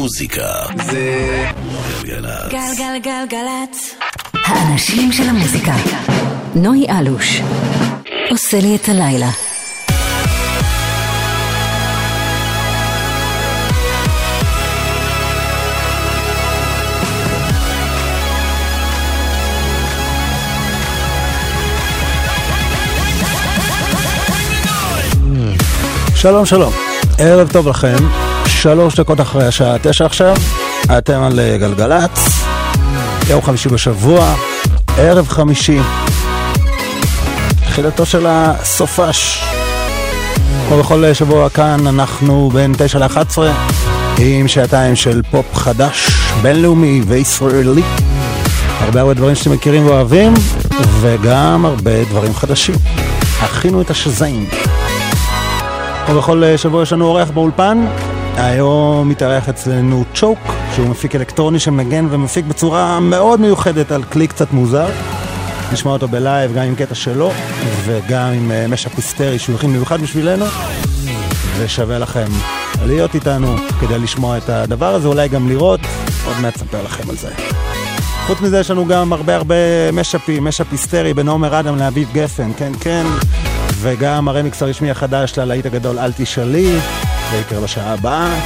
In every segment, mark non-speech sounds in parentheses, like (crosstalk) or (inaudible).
המוזיקה זה גלגלצ. גלגלגלגלצ. האנשים של המוזיקה. נוי אלוש. עושה לי את הלילה. שלום שלום, ערב טוב לכם, שלוש דקות אחרי השעה תשע עכשיו, אתם על אה, גלגלצ, יום חמישי בשבוע, ערב חמישי, תחילתו של הסופש. כמו בכל שבוע כאן אנחנו בין תשע לאחת עשרה, עם שעתיים של פופ חדש, בינלאומי וישראלי. הרבה הרבה דברים שאתם מכירים ואוהבים, וגם הרבה דברים חדשים. הכינו את השזאמים. כמו בכל אה, שבוע יש לנו אורח באולפן, היום מתארח אצלנו צ'וק, שהוא מפיק אלקטרוני שמנגן ומפיק בצורה מאוד מיוחדת על כלי קצת מוזר. נשמע אותו בלייב גם עם קטע שלו, וגם עם אה, משאפ היסטרי שהוא הכין מיוחד בשבילנו, ושווה לכם להיות איתנו כדי לשמוע את הדבר הזה, אולי גם לראות, עוד מעט אספר לכם על זה. חוץ מזה יש לנו גם הרבה הרבה משאפים, משאפ היסטרי בין עומר אדם לאביב גפן, כן כן, וגם הרמיקס הרשמי החדש ללהיט הגדול אל תשאלי, זה יקרה בשעה הבאה,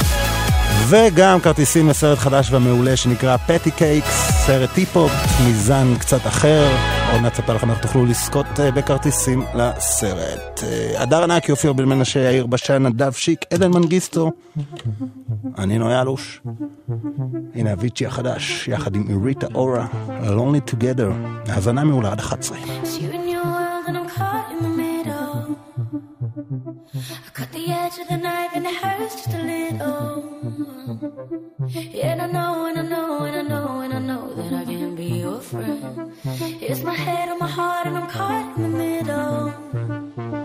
וגם כרטיסים לסרט חדש ומעולה שנקרא פטי קייקס, סרט היפ הופ, מזן קצת אחר, עוד מעט אספר לכם איך תוכלו לזכות אה, בכרטיסים לסרט. אה, הדר ענקי, אופיר בן מנשה, יאיר בשן, נדב שיק, עדן מנגיסטו, אני נוי אלוש. הנה הוויצ'י החדש, יחד עם איריטה אורה, Lonely Together, האזנה מעולה עד 11. I cut the edge of the knife and it hurts just a little. And I know, and I know, and I know, and I know that I can be your friend. It's my head on my heart and I'm caught in the middle.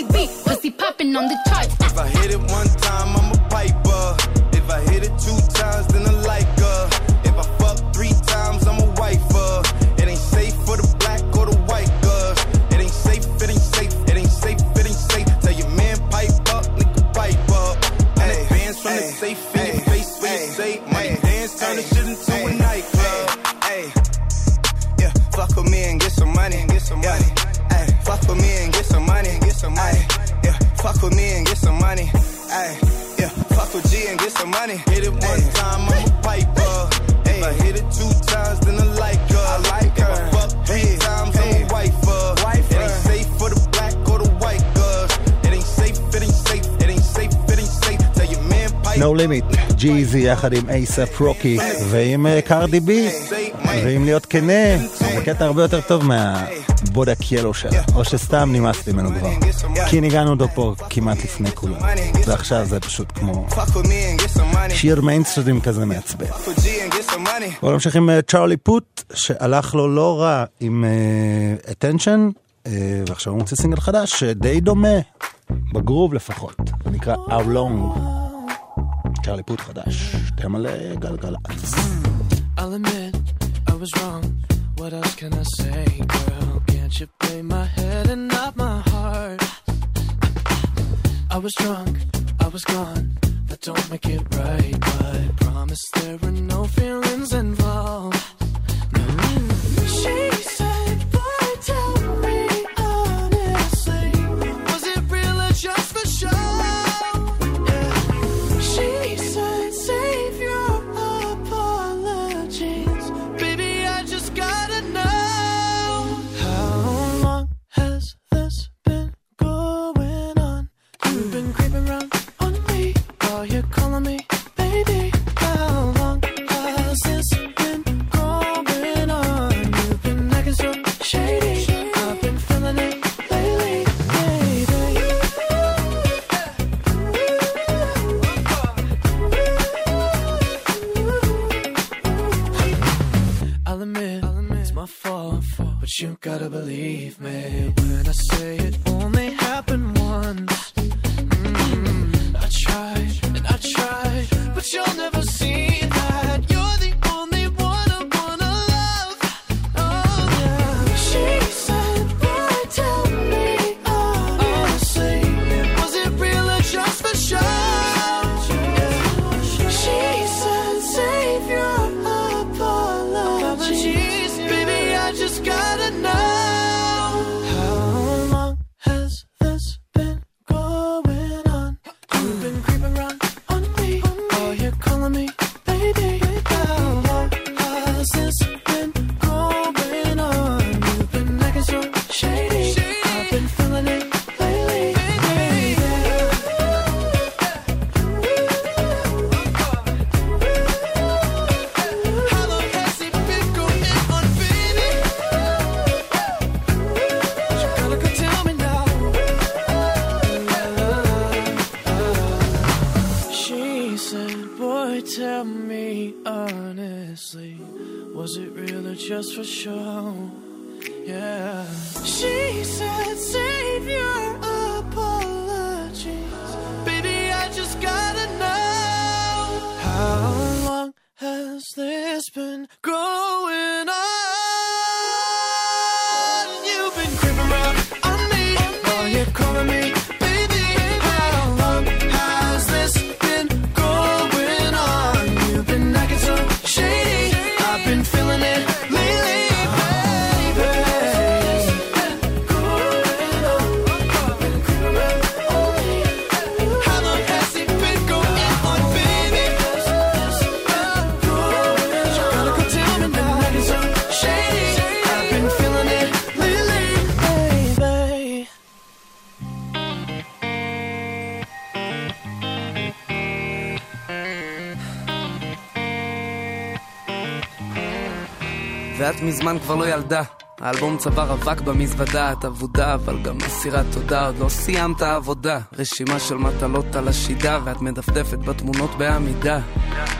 TV. Pussy popping on the charts. If I hit it one time, I'm a piper. If I hit it two times, No Limit, ג'יזי יחד עם אייסאפ רוקי ועם קארדי בי, ואם להיות כנה, זה קטע הרבה יותר טוב מה Bodak Yellow שלה, או שסתם נמאס ממנו כבר. כי ניגנו אותו פה כמעט לפני כולם, ועכשיו זה פשוט כמו שיר מיינסטרים כזה מעצבן. בואו נמשיך עם אה, צ'ארלי פות', שהלך לו לא רע עם uh, attention, אה, ועכשיו הוא מוציא סינגל חדש שדי דומה, בגרוב לפחות, נקרא How Long. Oh, oh, oh. אפשר ליפוד חדש, תמלא גלגלצ. I'll admit I was wrong, what else can I say, girl? Can't you play my head and not my heart? I was drunk, I was gone, that don't make it right, but I promise there were no feelings involved. believe me when I say Was it real or just for show? Yeah. She said, save your apologies. Baby, I just gotta know. How long has this been going ואת מזמן כבר לא ילדה. האלבום צוואר אבק במזוודה, את אבודה, אבל גם מסירת תודה, עוד לא סיימת עבודה. רשימה של מטלות על השידה, ואת מדפדפת בתמונות בעמידה.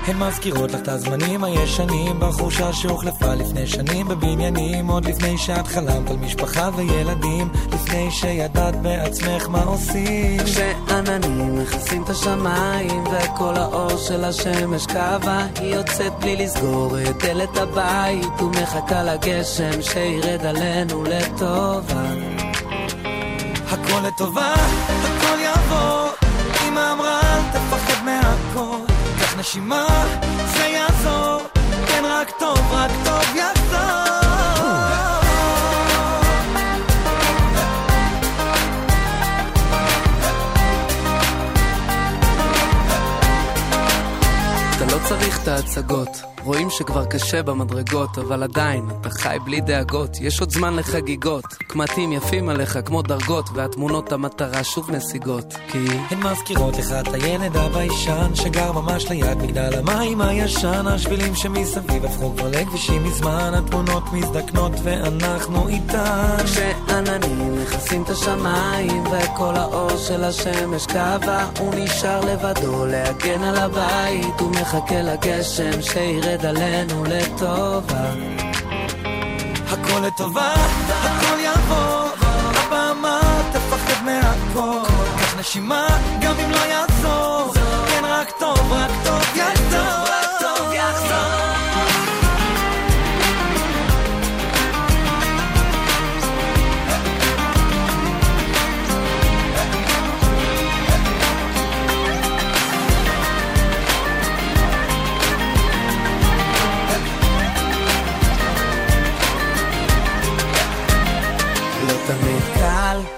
הן מזכירות לך את הזמנים הישנים בחורשה שהוחלפה לפני שנים בבניינים עוד לפני שאת חלמת על משפחה וילדים לפני שידעת בעצמך מה עושים כשעננים מכסים את השמיים וכל האור של השמש קבע היא יוצאת בלי לסגור את דלת הבית ומחכה לגשם שירד עלינו לטובה. הכל לטובה, הכל יעבור. אמא אמרה אל תפחד מהכל. קח נשימה, זה יעזור. כן רק טוב, רק טוב יחזור אתה לא צריך את ההצגות, רואים שכבר קשה במדרגות, אבל עדיין, אתה חי בלי דאגות, יש עוד זמן לחגיגות. קמטים יפים עליך כמו דרגות, והתמונות המטרה שוב נסיגות. כי... הן מזכירות לך את הילד הביישן שגר ממש ליד מגדל המים הישן השבילים שמסביב הפכו כבר לכבישים מזמן התמונות מזדקנות ואנחנו איתן כשעננים מכסים את השמיים וכל האור של השמש קבע הוא נשאר לבדו להגן על הבית הוא מחכה לגשם שירד עלינו לטובה. הכל לטובה, הכל הפעם אל תפחד מהכל קח נשימה, גם אם לא יעזור כן רק טוב, רק טוב יחזור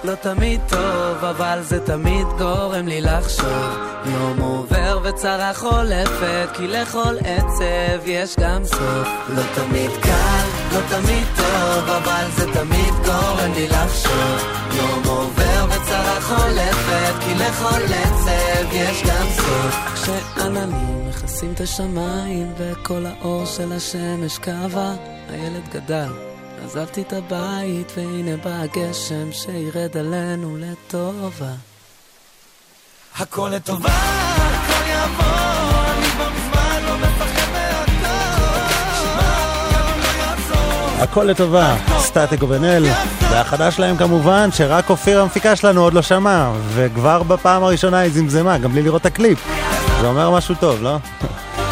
לא תמיד טוב, אבל זה תמיד גורם לי לחשוב. יום עובר וצרה חולפת, כי לכל עצב יש גם סוף. לא תמיד קל, לא תמיד טוב, אבל זה תמיד גורם לי לחשוב. יום עובר וצרה חולפת, כי לכל עצב יש גם סוף. כשעננים מכסים את השמיים, וכל האור של השמש קבע, הילד גדל. עזבתי את הבית, והנה בא הגשם שירד עלינו לטובה. הכל לטובה, הכל יעבור אני כבר מזמן לא מפחד מהכל הכל לטובה, סטטיק ובן-אל, והחדש להם כמובן שרק אופיר המפיקה שלנו עוד לא שמע, וכבר בפעם הראשונה היא זמזמה, גם בלי לראות את הקליפ. זה אומר משהו טוב, לא?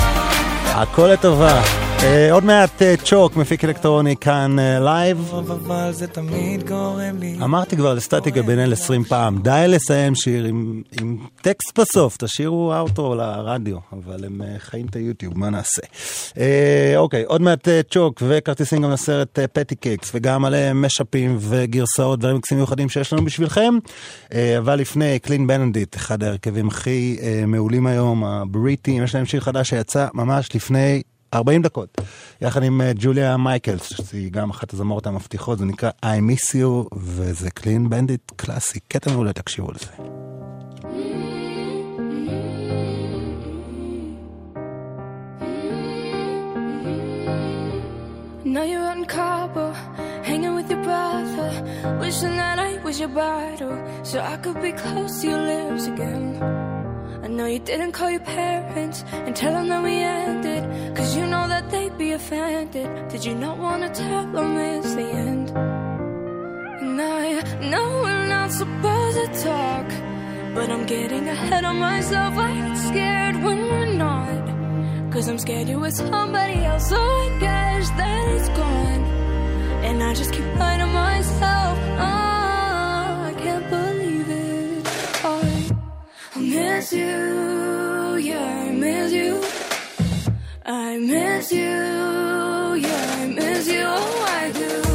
(laughs) הכל לטובה. אה, עוד מעט אה, צ'וק, מפיק אלקטרוני כאן אה, לייב. אבל זה תמיד גורם לי אמרתי כבר לסטטיק ובן-אל 20 פעם, די לסיים שיר עם, עם טקסט בסוף, תשאירו outro לרדיו, אבל הם חיים את היוטיוב, מה נעשה? אוקיי, עוד מעט צ'וק וכרטיסים גם לסרט פטי קייקס, וגם עליהם משאפים וגרסאות ורמיקסים מיוחדים שיש לנו בשבילכם. אבל לפני, קלין בנדיט, אחד ההרכבים הכי מעולים היום, הבריטים, יש להם שיר חדש שיצא ממש לפני 40 דקות, יחד עם אה, ג'וליה מייקלס, שהיא גם אחת הזמרות המבטיחות, זה נקרא I miss you, וזה קלין בנדיט קלאסי, קטע מעולה, תקשיבו לזה. Now you're out in Cabo, hanging with your brother. Wishing that I was your bottle, so I could be close to your lips again. I know you didn't call your parents and tell them that we ended. Cause you know that they'd be offended. Did you not wanna tell them it's the end? And I know we're not supposed to talk. But I'm getting ahead of myself. I get scared when we're not. Cause I'm scared you're with somebody else. So I guess that it's gone. And I just keep lying to myself. Oh, miss you. Yeah, I miss you. I miss you. Yeah, I miss you. Oh, I do.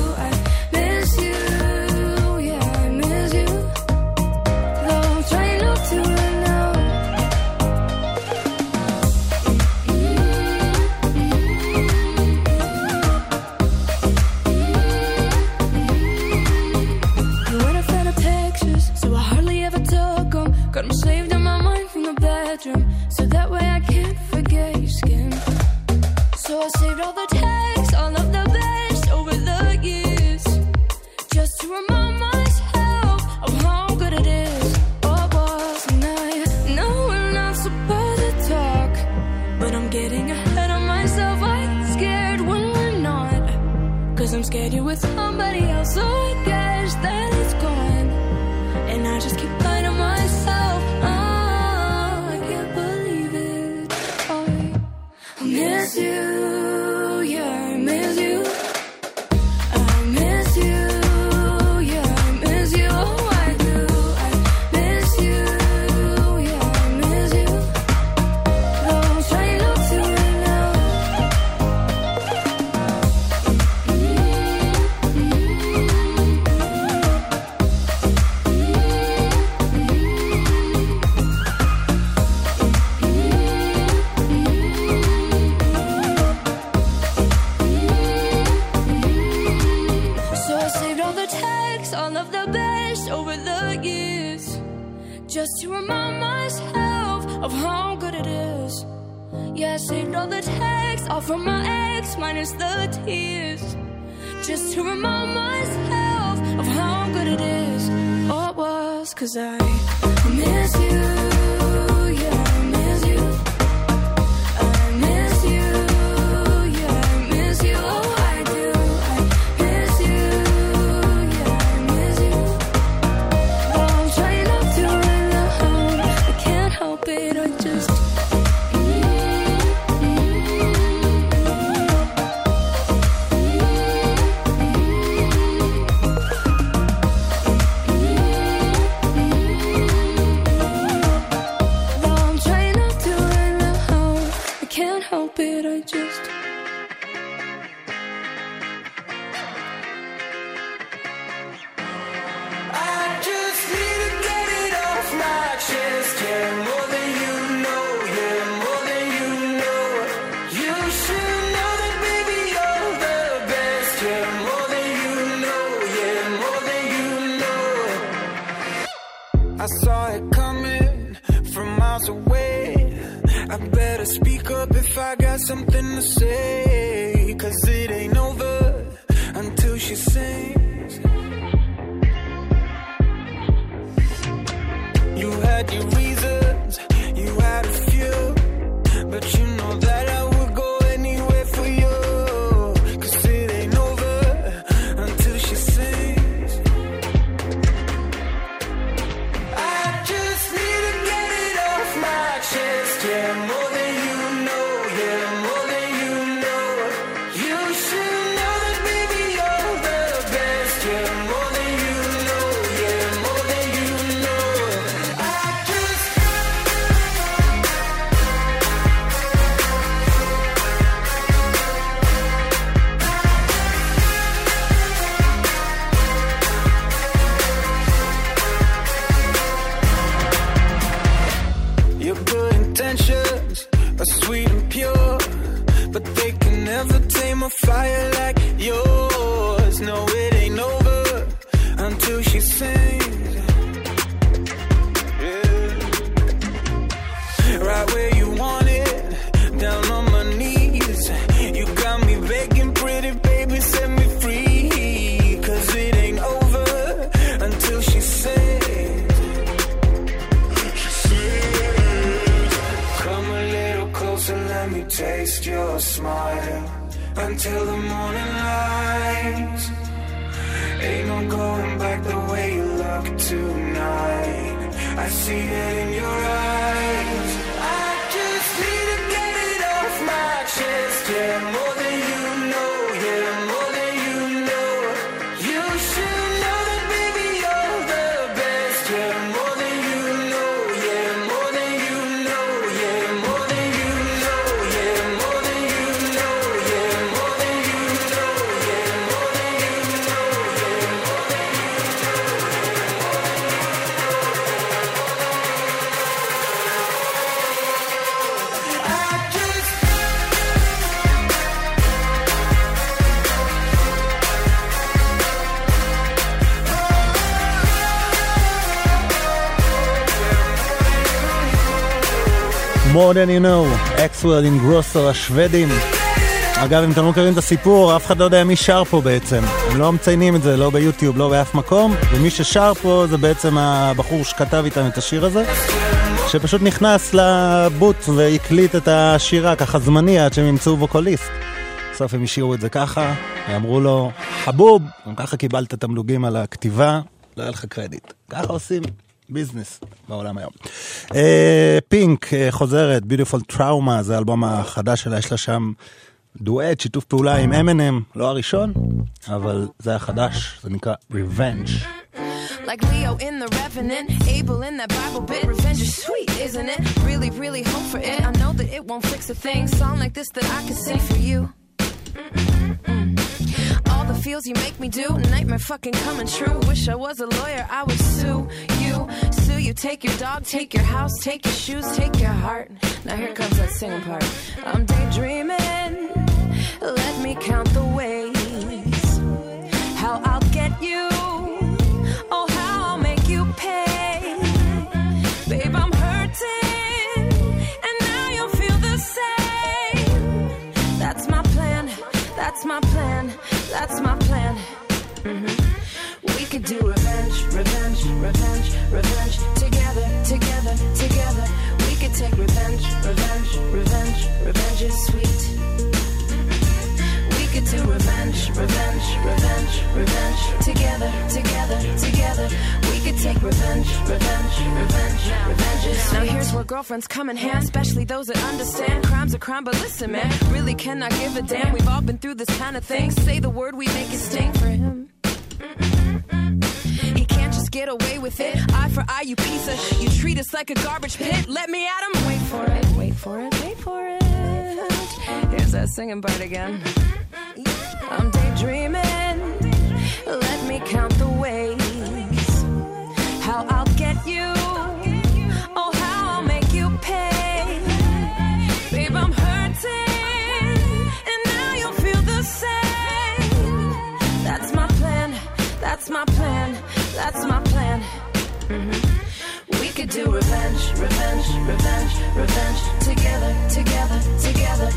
That way I can't forget your skin. So I saved all the texts, all of the best over the years, just to remind myself of how good it is. Oh, was I know we're not supposed to talk, but I'm getting ahead of myself. I get scared when we're not. Cause I'm scared you're with somebody else, so to from my ex, minus the tears, just to remind myself of how good it is. Oh, it was, cause I miss you. More than you know, אקסוול עם גרוסר השוודים. אגב, אם אתם לא מכירים את הסיפור, אף אחד לא יודע מי שר פה בעצם. הם לא מציינים את זה, לא ביוטיוב, לא באף מקום, ומי ששר פה זה בעצם הבחור שכתב איתם את השיר הזה, שפשוט נכנס לבוט והקליט את השירה ככה זמני עד שהם ימצאו ווקוליסט. בסוף הם השאירו את זה ככה, ואמרו לו, חבוב, גם ככה קיבלת תמלוגים על הכתיבה, לא היה לך קרדיט. ככה עושים ביזנס בעולם היום. אה, פינק אה, חוזרת, Beautiful Trauma, זה האלבום החדש שלה, יש לה שם דואט, שיתוף פעולה עם M&M, לא הראשון, אבל זה החדש, זה נקרא Revenge. Like Leo in the Revenant, Abel in that Bible bit. Revenge is sweet, isn't it? Really, really hope for it. I know that it won't fix a thing. Song like this that I can sing for you. Mm. All the feels you make me do, nightmare fucking coming true. Wish I was a lawyer, I would sue you. Sue you, take your dog, take your house, take your shoes, take your heart. Now here comes that singing part. I'm daydreaming, let me count the ways. Do revenge, revenge, revenge, revenge. Together, together, together. We could take revenge, revenge, revenge, revenge. Now here's where girlfriends come in hand, especially those that understand crime's a crime. But listen, man, really cannot give a damn. We've all been through this kind of thing. Say the word, we make it sting for him. He can't just get away with it. Eye for eye, you piece of. You treat us like a garbage pit. Let me at him. Wait for it. Wait for it. Wait for it. Here's that singing part again. I'm daydreaming. Let me count the ways. How I'll get you. Oh, how I'll make you pay. Babe, I'm hurting. And now you'll feel the same. That's my plan. That's my plan. That's my plan. Mhm. We could do revenge, revenge, revenge, revenge. Together, together, together.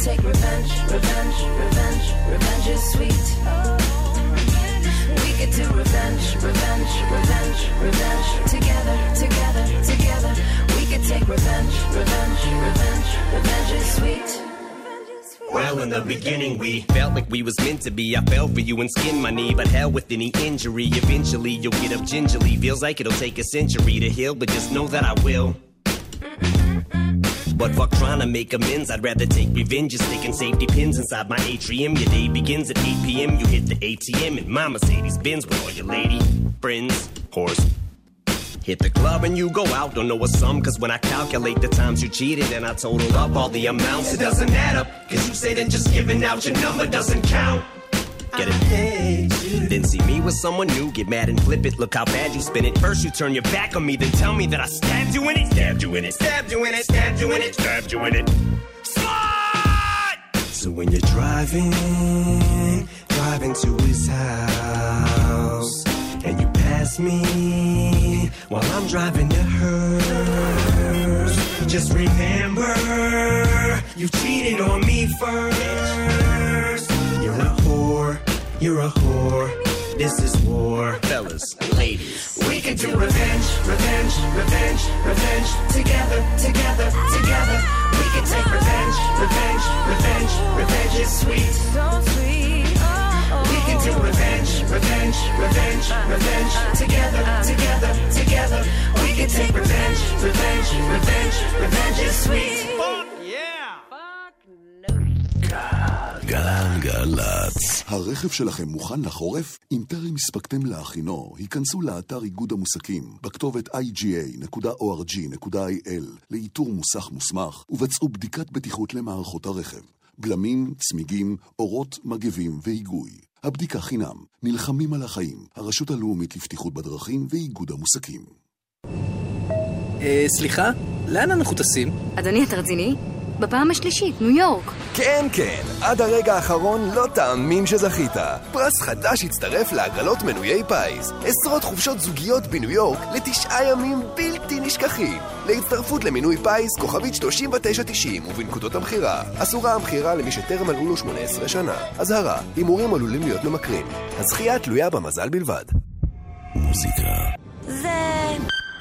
Take revenge, revenge, revenge. Revenge is sweet. We could do revenge, revenge, revenge, revenge. Together, together, together. We could take revenge, revenge, revenge. Revenge is sweet. Well, in the beginning, we felt like we was meant to be. I fell for you and skinned my knee, but hell with any injury. Eventually, you'll get up gingerly. Feels like it'll take a century to heal, but just know that I will. But fuck trying to make amends, I'd rather take revenge. Just sticking safety pins inside my atrium. Your day begins at 8 p.m. You hit the ATM in my Mercedes Benz with all your lady friends, horse. Hit the club and you go out, don't know a sum. Cause when I calculate the times you cheated and I total up all the amounts, it doesn't add up. Cause you say then just giving out your number doesn't count. Get it? Then see me with someone new, get mad and flip it. Look how bad you spin it. First you turn your back on me, then tell me that I stabbed you in it. Stabbed you in it. Stabbed you in it. Stabbed you in it. Stabbed you in it. Slide! So when you're driving, driving to his house, and you pass me while I'm driving to hers, just remember you cheated on me first. You're a whore, you're a whore, This is war, fellas, ladies. We can do revenge, revenge, revenge, revenge. Together, together, together. We can take revenge, revenge, revenge, revenge is sweet. So sweet. Oh, We can do revenge, revenge, revenge, revenge. Together, together, together. We can take revenge, revenge, revenge, revenge is sweet. גלגלצ. הרכב שלכם מוכן לחורף? אם טרם הספקתם להכינו, היכנסו לאתר איגוד המוסקים בכתובת iga.org.il לאיתור מוסך מוסמך ובצעו בדיקת בטיחות למערכות הרכב. בלמים, צמיגים, אורות, מגבים והיגוי. הבדיקה חינם. נלחמים על החיים. הרשות הלאומית לבטיחות בדרכים ואיגוד המוסקים. אה, סליחה? לאן אנחנו טסים? אדוני, אתה רציני? בפעם השלישית, ניו יורק. כן, כן, עד הרגע האחרון לא תאמין שזכית. פרס חדש הצטרף להגרלות מנויי פיס. עשרות חופשות זוגיות בניו יורק לתשעה ימים בלתי נשכחים. להצטרפות למינוי פיס, כוכבית 3990 ובנקודות המכירה. אסורה המכירה למי שטרם מלאו לו 18 שנה. אזהרה, הימורים עלולים להיות ממכרים. הזכייה תלויה במזל בלבד. מוזיקה. זה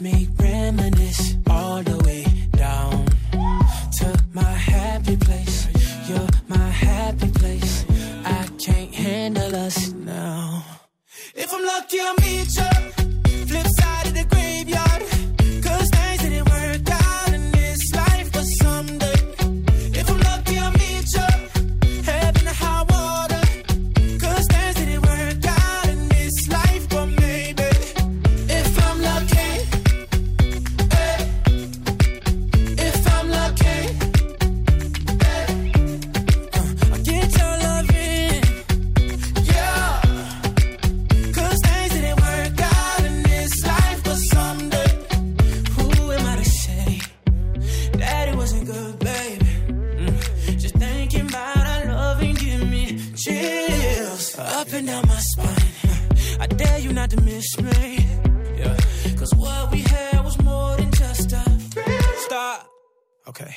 Me reminisce all the way down to my happy place. You're my happy place. I can't handle us now. If I'm lucky, I'll meet you. Up and down my spine. I dare you not to miss me, yeah. Cause what we had was more than just a stop. Okay.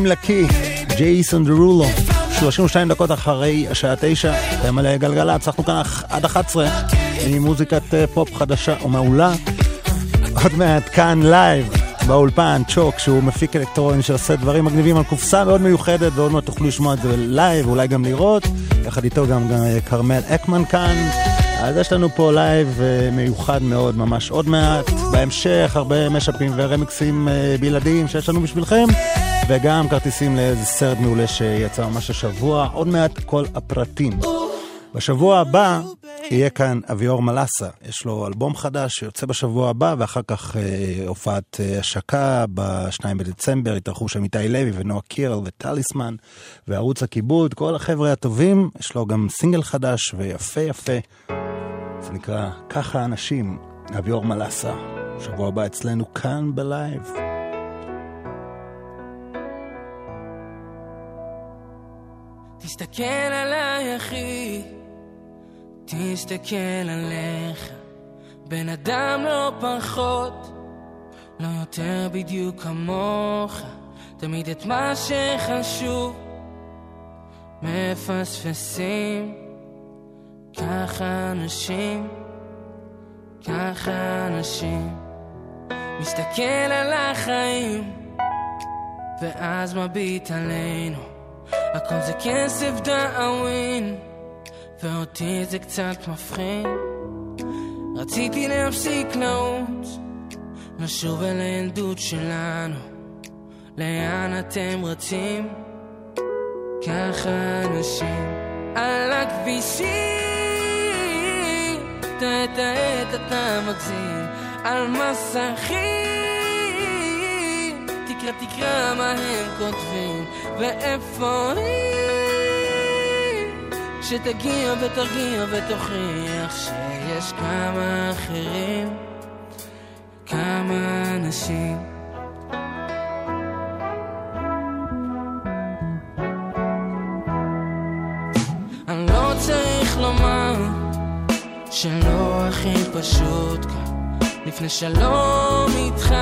I'm lucky, ג'ייסון דרולו, 32 דקות אחרי השעה 9, אתם על גלגלצ, אנחנו כאן עד 11 עם מוזיקת אה, פופ חדשה ומעולה. עוד מעט כאן לייב באולפן צ'וק שהוא מפיק אלקטרוני שעושה דברים מגניבים על קופסה מאוד מיוחדת ועוד מעט תוכלו לשמוע את זה לייב ואולי גם לראות. יחד איתו גם אה, כרמל אקמן כאן. אז יש לנו פה לייב אה, מיוחד מאוד ממש עוד מעט. בהמשך הרבה משאפים ורמיקסים אה, בלעדיים שיש לנו בשבילכם וגם כרטיסים לאיזה סרט מעולה שיצא ממש השבוע. עוד מעט כל הפרטים. בשבוע הבא יהיה כאן אביאור מלאסה, יש לו אלבום חדש שיוצא בשבוע הבא, ואחר כך אה, הופעת אה, השקה ב-2 בדצמבר, התארחו שם איתי לוי ונועה קירל וטליסמן וערוץ הכיבוד, כל החבר'ה הטובים, יש לו גם סינגל חדש ויפה יפה, זה נקרא ככה אנשים, אביאור מלאסה, שבוע הבא אצלנו כאן בלייב. תסתכל עליי אחי, תסתכל עליך, בן אדם לא פחות, לא יותר בדיוק כמוך, תמיד את מה שחשוב מפספסים, ככה אנשים, ככה אנשים, מסתכל על החיים, ואז מביט עלינו. הכל זה כסף דאווין, ואותי זה קצת מפחיד. רציתי להפסיק לעוץ, לשוב אל הילדות שלנו. לאן אתם רצים? ככה אנשים על הכבישים. העת אתה מגזים על מסכים. תקרא תקרא מה הם כותבים ואיפה היא? שתגיע ותרגיע ותוכיח שיש כמה אחרים כמה אנשים. אני לא צריך לומר שלא הכי פשוט כאן לפני שלום איתך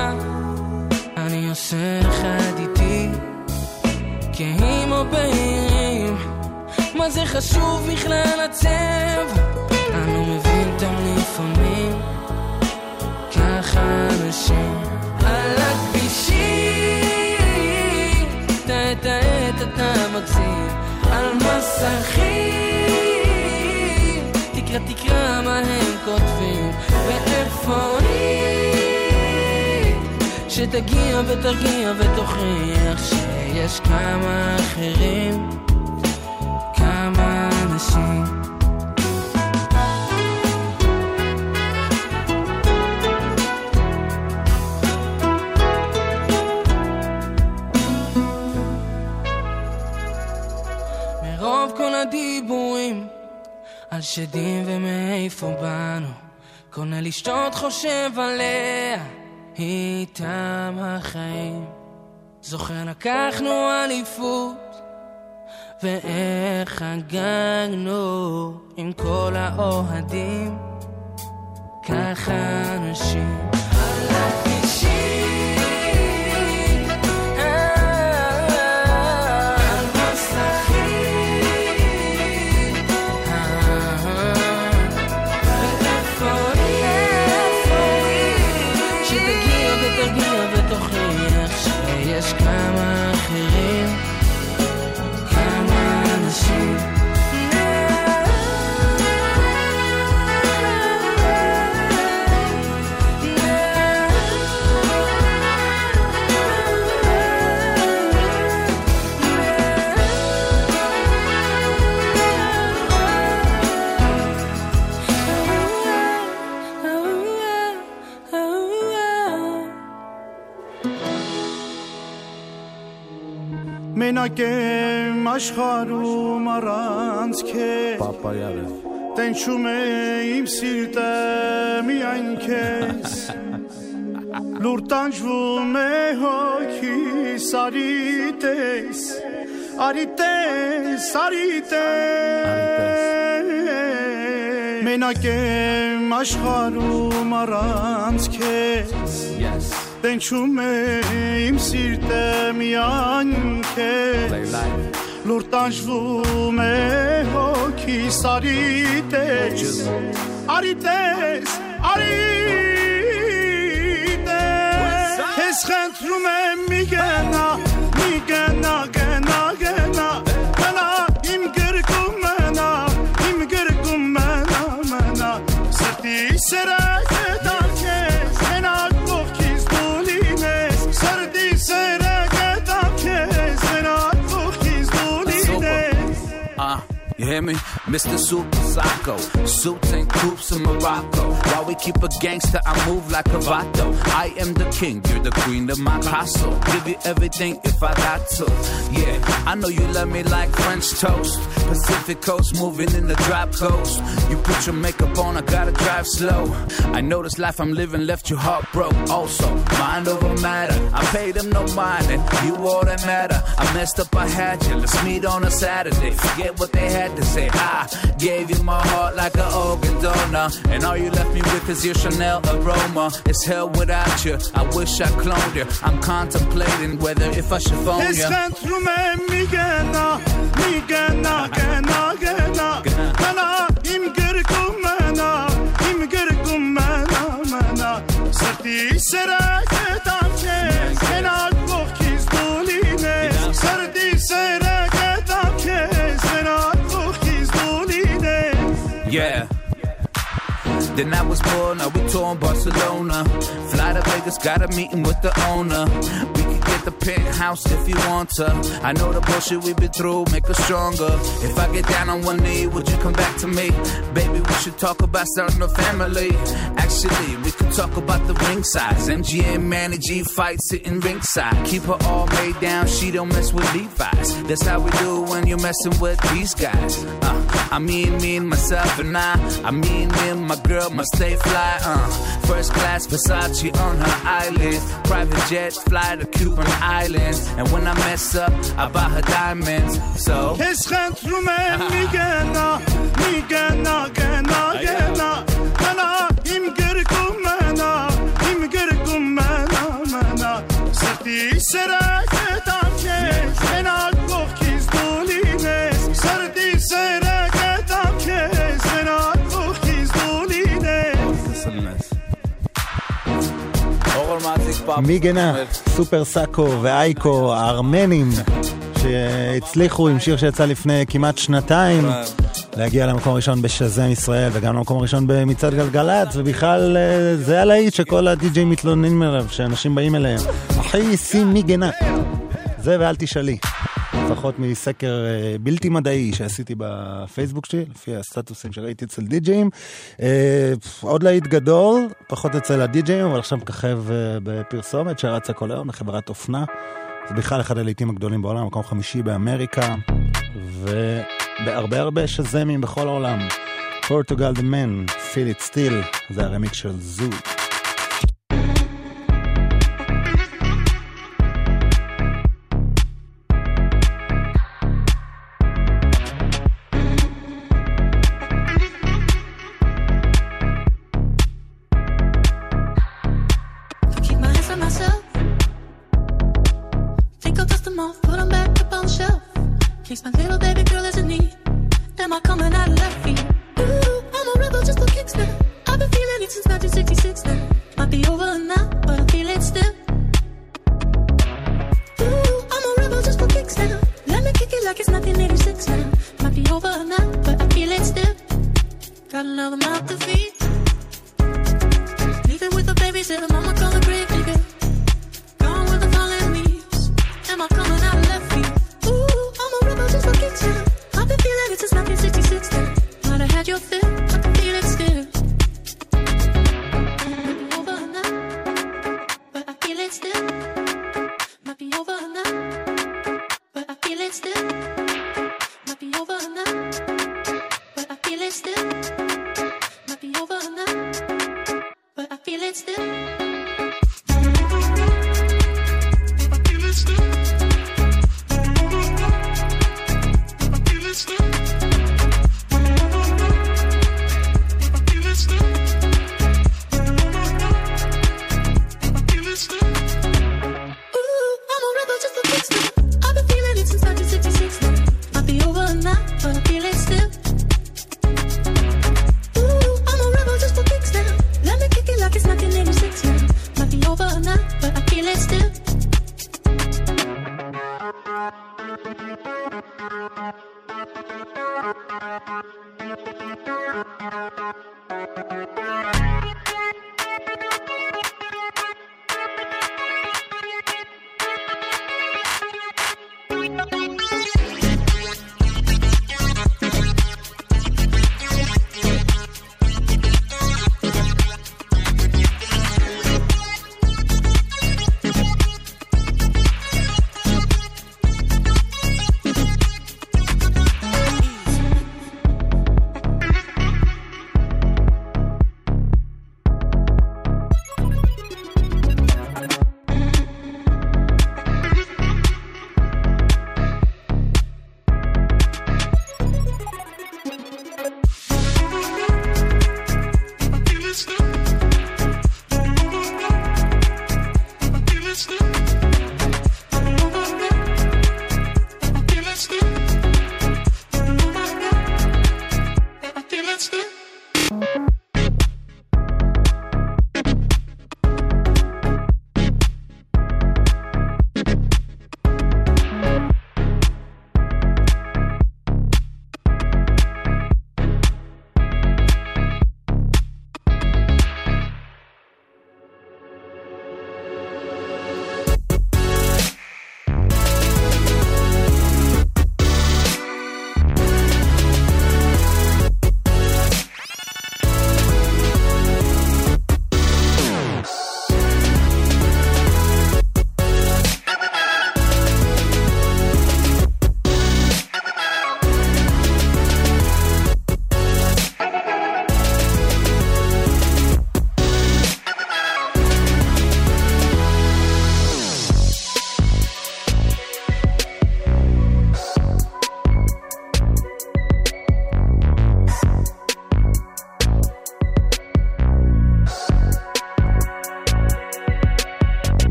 אני עושה אחד איתי כהים או בהירים מה זה חשוב בכלל הצבע? אנו מבין אותם לפעמים ככה אנשים. על הכבישים את העת אתה מגזים. על מסכים תקרא תקרא מה הם כותבים. ואיפה היא שתגיע ותרגיע ותוכיח שיש כמה אחרים כמה אנשים. מרוב כל הדיבורים על שדים ומאיפה באנו? קונה לשתות חושב עליה איתם החיים. זוכר לקחנו אליפות ואיך חגגנו עם כל האוהדים. ככה אנשים Մենակ եմ աշխարում առանց քեզ Պապայարը Տենչում է իմ սիրտը միայն քեզ (laughs) Լուր տանջվում է հոգիս արի տես Արի տես, արի տես Մենակ եմ աշխարում առանց քեզ Yes Տենչում է իմ սիրտը միայն քեզ Լուր տանջվում է հոգիս արի տես Արի տես, արի տես Քեզ խնդրում եմ մի գնա, մի գնա, գնա, գնա hear me? Mr. Super Psycho. Suits and coops in Morocco. While we keep a gangster, I move like a vato. I am the king, you're the queen of my castle. Give you everything if I got to. Yeah, I know you love me like French toast. Pacific coast, moving in the drop coast. You put your makeup on, I gotta drive slow. I know this life I'm living left you heartbroken. Also, mind over matter. I paid them no mind, and you all that matter. I messed up, I had you. Let's meet on a Saturday. Forget what they had to say. I (laughs) gave you my heart like an organ donor, and all you left me with is your Chanel aroma. It's hell without you. I wish I cloned you. I'm contemplating whether if I should phone you. اسخنترومه میگه نه میگه نه گنا گنا منا ایم گرگم منا ایم گرگم منا منا سردی سرکتم Then I was born, now we tour in Barcelona. Fly to Vegas, got a meeting with the owner. We could get the penthouse if you want to. I know the bullshit we've been through, make us stronger. If I get down on one knee, would you come back to me? Baby, we should talk about starting a family. Actually, we could talk about the ring size. MGM, Manny G fight sitting ringside. Keep her all made down, she don't mess with Levi's. That's how we do when you're messing with these guys. Uh, I mean, me and myself and I. I mean, me and my girl must stay fly. Uh, first class Versace on her eyelids. Private jet fly to Cuban islands. And when I mess up, I buy her diamonds. So. اسخنترومه میگه نه میگه نه گنا گنا منا ایم گرگم منا ایم گرگم منا منا سردی سرکتم מיגנה, סופר סאקו ואייקו הארמנים שהצליחו עם שיר שיצא לפני כמעט שנתיים להגיע למקום הראשון בשזם ישראל וגם למקום הראשון במצעד גלגלצ ובכלל אה, זה הלהיט שכל הדי-ג'יי מתלוננים עליו שאנשים באים אליהם. אחי שים מיגנה. זה ואל תשאלי. לפחות מסקר אה, בלתי מדעי שעשיתי בפייסבוק שלי, לפי הסטטוסים שראיתי אצל די-ג'אים. אה, עוד להיט גדול, פחות אצל הדי-ג'אים, אבל עכשיו מככב אה, בפרסומת שרצה כל היום לחברת אופנה. זה בכלל אחד הלהיטים הגדולים בעולם, מקום חמישי באמריקה, ובהרבה הרבה שזמים בכל העולם. פורטוגל דה מן, פיל איט סטיל, זה הרמיק של זו.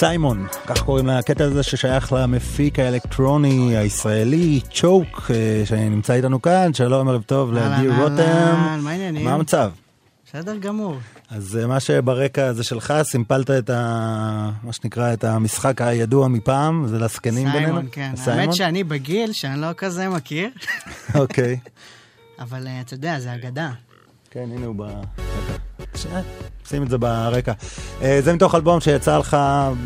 סיימון, כך קוראים לקטע הזה ששייך למפיק האלקטרוני הישראלי, צ'וק, אה, שנמצא איתנו כאן, שלום, ערב טוב אהלן, רותם. מה העניינים? מה המצב? בסדר גמור. אז אה, מה שברקע זה שלך, סימפלת את ה... מה שנקרא, את המשחק הידוע מפעם, זה לזקנים בינינו. סיימון, כן. סיימון? האמת שאני בגיל שאני לא כזה מכיר, אוקיי. (laughs) אבל אה, אתה יודע, זה אגדה. כן, הנה הוא ב... שים את זה ברקע. אה, זה מתוך אלבום שיצא לך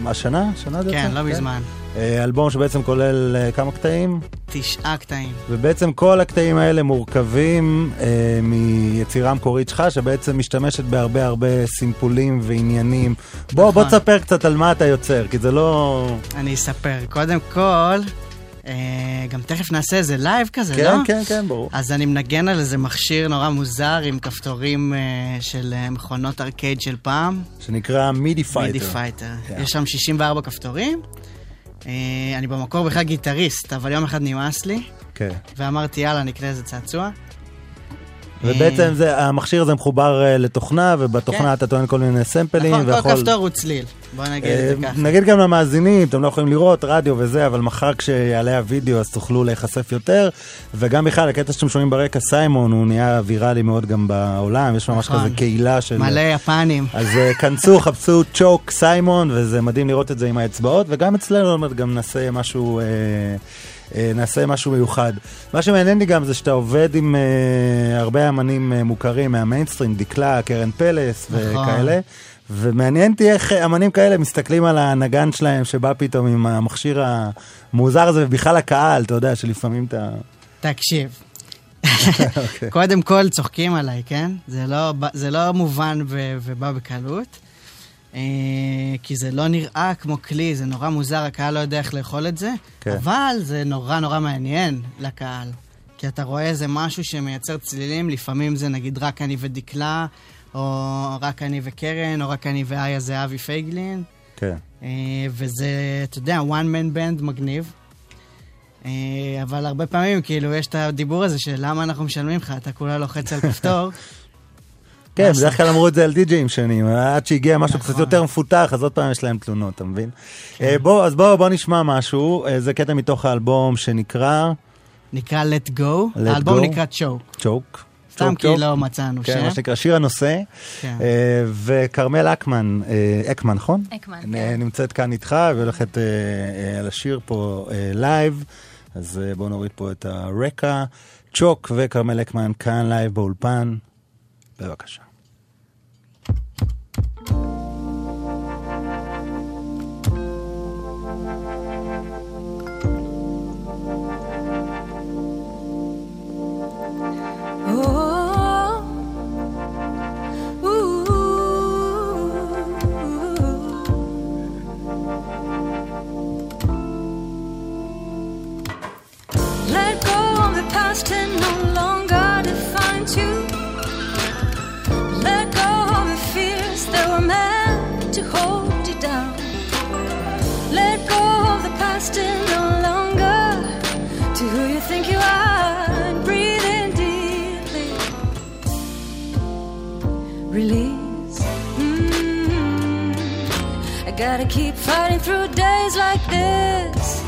השנה? שנה זה כן? לא מזמן. אה, אלבום שבעצם כולל אה, כמה קטעים? תשעה קטעים. ובעצם כל הקטעים האלה מורכבים אה, מיצירה מקורית שלך, שבעצם משתמשת בהרבה הרבה סימפולים ועניינים. בוא, בוא נכון. תספר קצת על מה אתה יוצר, כי זה לא... אני אספר. קודם כל, גם תכף נעשה איזה לייב כזה, כן, לא? כן, כן, ברור. אז אני מנגן על איזה מכשיר נורא מוזר עם כפתורים אה, של אה, מכונות ארקייד של פעם. שנקרא Midi Fighter. Midi Fighter. כן. יש שם 64 כפתורים. אה, אני במקור בכלל גיטריסט, אבל יום אחד נמאס לי, כן. ואמרתי, יאללה, נקנה איזה צעצוע. ובעצם זה, המכשיר הזה מחובר אה, לתוכנה, ובתוכנה כן. אתה טוען כל מיני סמפלים. נכון, כל כפתור הוא צליל. בוא נגיד את זה אה, ככה. נגיד גם למאזינים, אתם לא יכולים לראות רדיו וזה, אבל מחר כשיעלה הוידאו אז תוכלו להיחשף יותר. וגם בכלל, הקטע שאתם שומעים ברקע, סיימון, הוא נהיה ויראלי מאוד גם בעולם, יש ממש נכון. כזה קהילה של... מלא יפנים. אז אה, כנסו, (laughs) חפשו צ'וק סיימון, וזה מדהים לראות את זה עם האצבעות, וגם אצלנו, עוד מעט גם נעשה משהו... אה, נעשה משהו מיוחד. מה שמעניין לי גם זה שאתה עובד עם אה, הרבה אמנים אה, מוכרים מהמיינסטרים, דקלה, קרן פלס נכון. וכאלה, ומעניין אותי איך אה, אמנים כאלה מסתכלים על הנגן שלהם שבא פתאום עם המכשיר המוזר הזה, ובכלל הקהל, אתה יודע, שלפעמים אתה... תקשיב. (laughs) אוקיי. קודם כל צוחקים עליי, כן? זה לא, זה לא מובן ו- ובא בקלות. אה, כי זה לא נראה כמו כלי, זה נורא מוזר, הקהל לא יודע איך לאכול את זה. כן. אבל זה נורא נורא מעניין לקהל. כי אתה רואה איזה משהו שמייצר צלילים, לפעמים זה נגיד רק אני ודקלה, או רק אני וקרן, או רק אני ואיה זהבי פייגלין. כן. אה, וזה, אתה יודע, one man band מגניב. אה, אבל הרבה פעמים, כאילו, יש את הדיבור הזה של למה אנחנו משלמים לך, אתה כולה לוחץ על (laughs) כפתור. כן. בדרך כלל אמרו את זה על די-ג'אים שנים, עד שהגיע משהו קצת יותר מפותח, אז עוד פעם יש להם תלונות, אתה מבין? אה, בוא, אז בוא, בוא נשמע משהו, אה, זה קטע מתוך האלבום שנקרא... נקרא Let Go, האלבום. נקרא Choke. צ'וק. סתם כי. לא מצאנו כן, שם. מה שנקרא שיר הנושא. כן. אה, וכרמל אקמן, אקמן, נכון? אקמן, כן. נמצאת כאן איתך והולכת אה, לשיר פה לייב, אז בואו נוריד פה את הרקע. צ'וק וכרמל אקמן כאן לייב באולפן, בבקשה. you gotta keep fighting through days like this.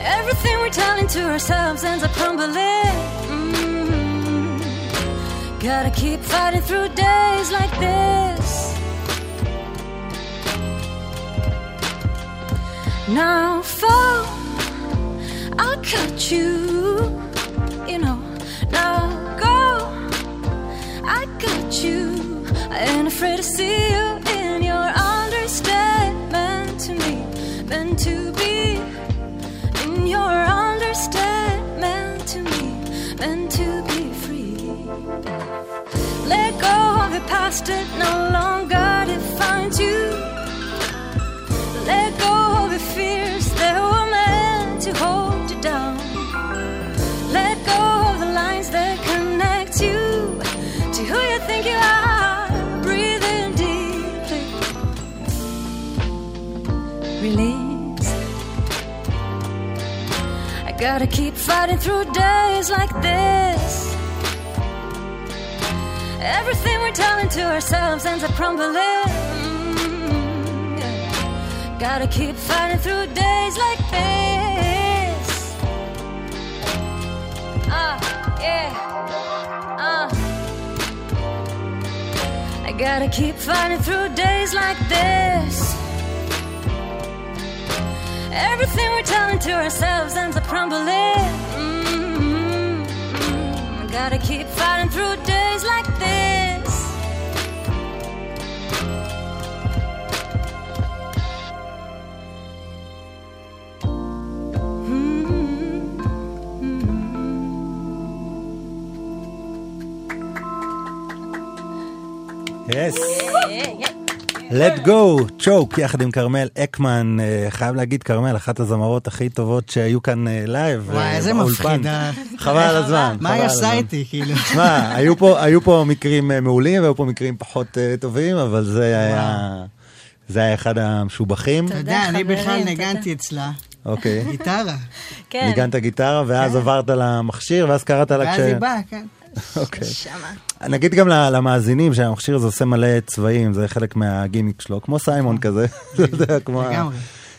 Everything we're telling to ourselves ends up crumbling. Mm. Gotta keep fighting through days like this. Now, fall, I'll cut you. You know, now go, I got you. I ain't afraid to see you the past, it no longer defines you. Let go of the fears that were meant to hold you down. Let go of the lines that connect you to who you think you are. Breathe in deeply. Release. I gotta keep fighting through days like this. Everything we're telling to ourselves ends up crumbling. Gotta keep fighting through days like this. Uh, yeah. Uh. I gotta keep fighting through days like this. Everything we're telling to ourselves ends up crumbling. Mm-hmm. Mm, Gotta keep fighting through days like this. Mm -hmm. Mm -hmm. Yes. Yeah, yeah, yeah. Let go, צ'וק, יחד עם כרמל אקמן. אה, חייב להגיד, כרמל, אחת הזמרות הכי טובות שהיו כאן אה, לייב. וואי, אה, איזה. מפחידה. חבל על (laughs) הזמן. מה היא הזמן. איתי, כאילו? שמע, היו פה- היו פה מקרים אה, מעולים והיו פה מקרים פחות אה, טובים, אבל זה היה... זה היה אחד המשובחים. אתה יודע, אני בכלל. ניגנתי אצלה. אוקיי. גיטרה. כן. ניגנת גיטרה, ואז עברת למכשיר, ואז קראת לה ואז היא באה, כן. אוקיי. נגיד גם למאזינים שהמכשיר הזה עושה מלא צבעים, זה חלק מהגימיק שלו, כמו סיימון כזה. (laughs) אתה יודע, כמו ה- לגמרי.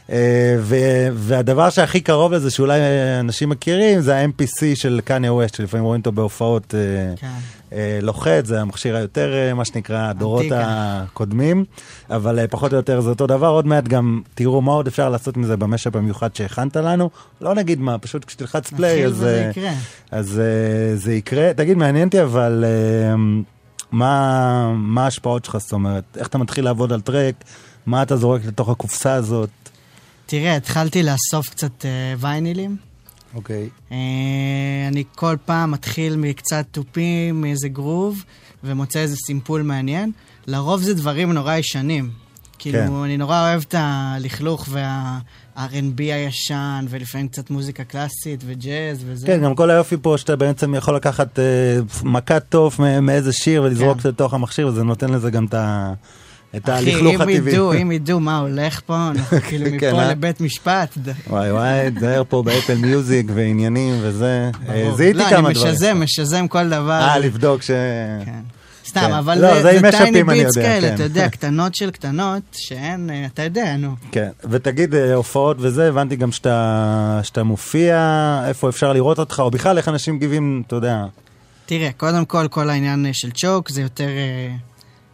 אה, והדבר שהכי קרוב לזה, שאולי אנשים מכירים, זה ה-MPC של קניה ווסט, שלפעמים רואים אותו בהופעות אה, כן. אה, לוחת, זה המכשיר היותר, מה שנקרא, הדורות. הקודמים, אבל פחות או יותר זה אותו דבר. עוד מעט גם תראו מה עוד אפשר לעשות מזה במשאפ המיוחד שהכנת לנו. לא נגיד מה, פשוט כשתלחץ פליי, אז... אז זה יקרה. תגיד, מעניין אותי, אבל מה, מה ההשפעות שלך, זאת אומרת? איך אתה מתחיל לעבוד על טרק? מה אתה זורק לתוך הקופסה הזאת? תראה, התחלתי לאסוף קצת אה, ויינילים. אוקיי. אה, אני כל פעם מתחיל מקצת תופים, מאיזה גרוב, ומוצא איזה סימפול מעניין. לרוב זה דברים נורא ישנים. כאילו, כן. אני נורא אוהב את הלכלוך וה-R&B הישן, ולפעמים קצת מוזיקה קלאסית וג'אז וזה. כן, גם כל היופי פה שאתה בעצם יכול לקחת uh, מכת תוף מאיזה שיר ולזרוק כן. לתוך המכשיר, וזה נותן לזה גם את ה- את אחי, הלכלוך אם הטבעי. ידעו, אם ידעו מה הולך פה, (laughs) אנחנו כאילו כן, מפה אה? לבית משפט. וואי וואי, תזהר פה באפל מיוזיק ועניינים וזה. אה. זיהיתי לא, כמה אני דברים. משזם, משזם כל דבר. אה, לבדוק ש... סתם, כן. אבל לא, זה- טייני אני ביטס יודע, כאלה, כן. אתה יודע, (laughs) קטנות של קטנות, שאין, אה, אתה יודע, נו. כן, ותגיד, הופעות וזה, הבנתי גם שאתה, מופיע, איפה אפשר לראות אותך, או בכלל איך אנשים מגיבים, אתה יודע. תראה, קודם כל, כל העניין של צ'וק, זה יותר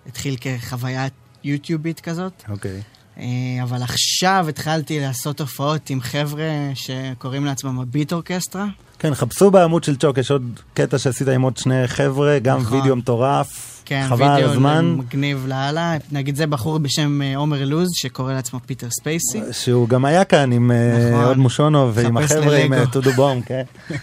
התחיל כחוויה יוטיובית כזאת. אוקיי. אה, אבל עכשיו התחלתי לעשות הופעות עם חבר'ה שקוראים לעצמם הביט אורקסטרה. כן, חפשו בעמוד של צ'וק, יש עוד קטע שעשית עם עוד שני חבר'ה, גם נכון. וידאו מטורף, כן, חבל על וידאו הזמן, מגניב לאללה. נגיד זה בחור בשם אה, עומר לוז, שקורא לעצמו פיטר ספייסי. שהוא גם היה כאן עם אה, נכון. עוד מושונוב ועם החבר'ה עם. טודו בום, כן. (laughs)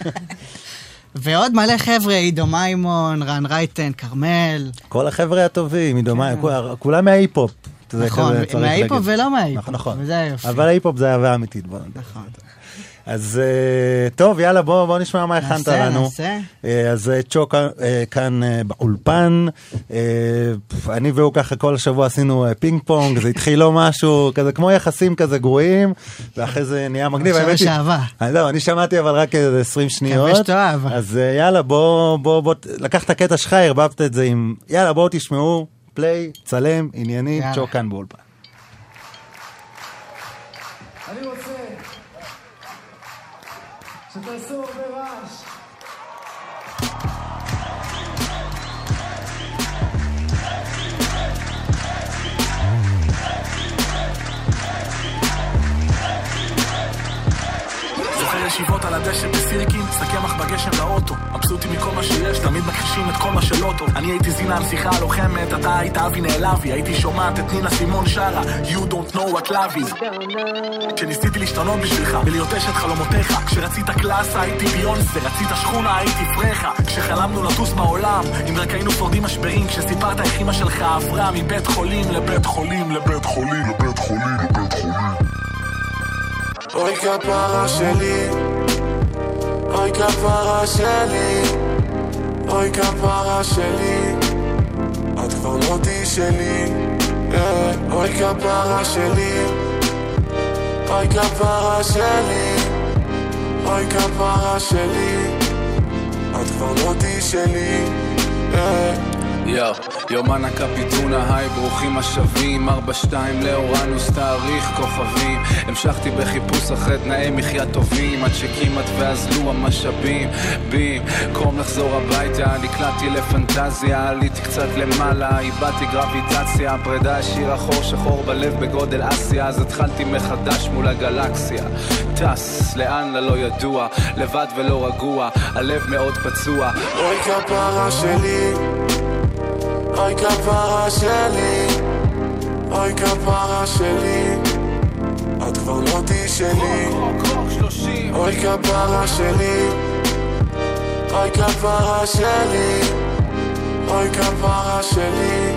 ועוד מלא חבר'ה, עידו מימון, רן רייטן, כרמל. כל החבר'ה הטובים, עידו מאי, כולם מההיפ-הופ. כן. נכון, מההיפ-הופ. ולא מההיפ-הופ, נכון, נכון. וזה היופי. אבל ההיפ-הופ זה אהבה אמיתית, בוא נדבר. נכון. אז אה, טוב, יאללה, בוא בוא נשמע מה הכנת נעשה, לנו. נעשה. אה, אז אה, צ'וק אה, כאן באולפן. אני והוא ככה כל השבוע עשינו פינג פונג, זה התחיל לא משהו, כזה כמו יחסים כזה גרועים, ואחרי זה נהיה מגניב. עכשיו יש אהבה. לא, אני שמעתי אבל רק איזה 20 שניות. שתאהב. אז יאללה, בוא, בוא, בוא, לקח את הקטע שלך, ערבבת את זה עם, יאללה, בואו תשמעו, פליי, צלם, עניינים, יאללה. צ'וק כאן באולפן. על הדשא בסירקין, שק קמח בגשם לאוטו מבסוטים מכל מה שיש, תמיד מכחישים את כל מה שלא טוב. אני הייתי זינה הנסיכה הלוחמת, אתה היית אבי נעלבי. הייתי שומעת את נינה סימון שרה You don't know what love is. כשניסיתי להשתנות בשבילך ולהיות אשת חלומותיך כשרצית קלאסה הייתי ביונסה, רצית שכונה הייתי פרחה. כשחלמנו לטוס בעולם אם רק היינו שורדים משברים כשסיפרת איך אמא שלך עברה מבית חולים לבית חולים לבית חולים לבית חולים לבית חולים. אוי כפרה שלי, אוי כפרה שלי, אוי כפרה שלי, את כבר לא תהיי שלי, אה, אוי כפרה שלי, אוי כפרה שלי, אוי כפרה שלי, את כבר לא תהיי שלי, אה. יואו, יומן הקפיטונה, היי, ברוכים השבים, 4-2 לאורנוס, תאריך כוכבים. המשכתי בחיפוש אחרי תנאי מחיה טובים, עד שכמעט ואזלו המשאבים. בים, קרום לחזור הביתה, נקלעתי לפנטזיה, עליתי קצת למעלה, איבדתי גרביטציה, פרידה השאירה חור שחור בלב בגודל אסיה, אז התחלתי מחדש מול הגלקסיה. טס, לאן ללא ידוע, לבד ולא רגוע, הלב מאוד פצוע. אוי כפרה שלי, אוי כפרה שלי, אוי כפרה שלי, את כבר לא תהיי שלי. אוי כפרה שלי, אוי כפרה שלי, אוי כפרה שלי,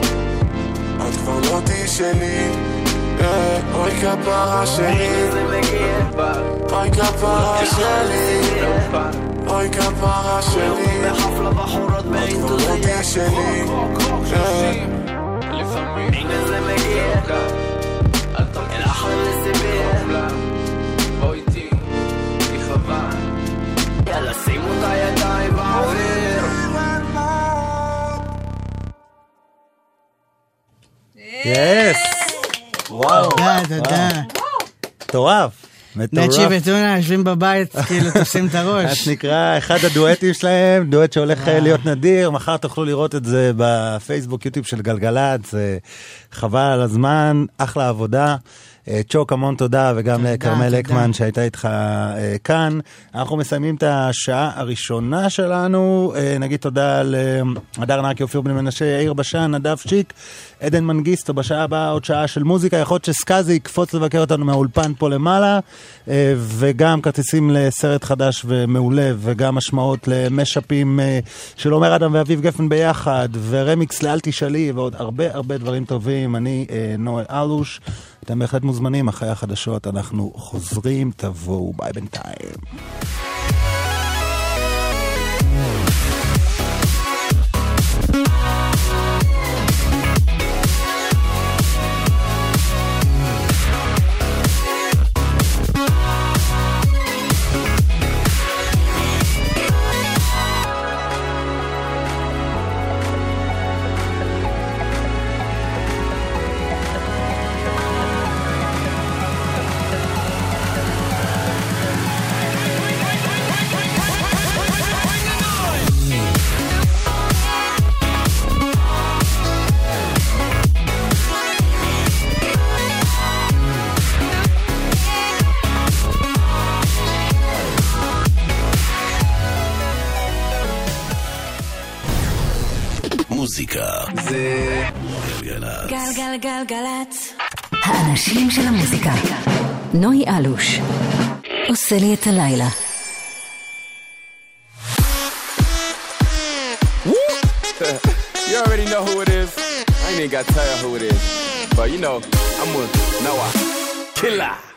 את כבר לא תהיי שלי. אוי כפרה שלי, אוי כפרה שלי, אוי כפרה שלי, את כבר לא תהיי שלי. אה. יאללה שימו את הידיים באוויר יס! וואו. תודה, תודה. מטורף. מטורף. נצ'י וטונה יושבים בבית, (laughs) כאילו תופסים את מה הראש. שנקרא, אחד הדואטים שלהם, דואט שהולך אה, להיות נדיר, מחר תוכלו לראות את זה בפייסבוק, יוטיוב של גלגלצ, אה, חבל על הזמן, אחלה עבודה. אה, צ'וק, המון תודה, וגם לכרמל. לקמן שהייתה איתך אה, כאן. אנחנו מסיימים את השעה הראשונה שלנו. אה, נגיד תודה להדר נקי, אופיר בן מנשה, יאיר בשן, נדב שיק, עדן מנגיסטו. בשעה הבאה עוד שעה של מוזיקה. יכול להיות שסקאזי יקפוץ לבקר אותנו מהאולפן פה למעלה, וגם כרטיסים לסרט חדש ומעולה, וגם השמעות למשאפים של עומר אדם ואביב גפן ביחד, ורמיקס לאל תשאלי, ועוד הרבה הרבה דברים טובים. אני נועה אלוש. אתם בהחלט מוזמנים, אחרי החדשות אנחנו חוזרים, תבואו, ביי בינתיים. זה גלגלצ. גלגלגלגלצ. האנשים של המוזיקה. נוי אלוש. עושה לי את הלילה. you already know who it is. I ain't even got to tell you who it is. But you know, I'm with Noah. Killer.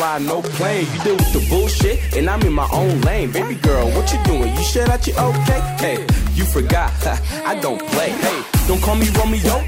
Flying no plane. You deal with the bullshit, and I'm in my own lane. Baby girl, what you doing? You sure out, you okay? Hey, you forgot, (laughs) I don't play. Hey, don't call me Romeo.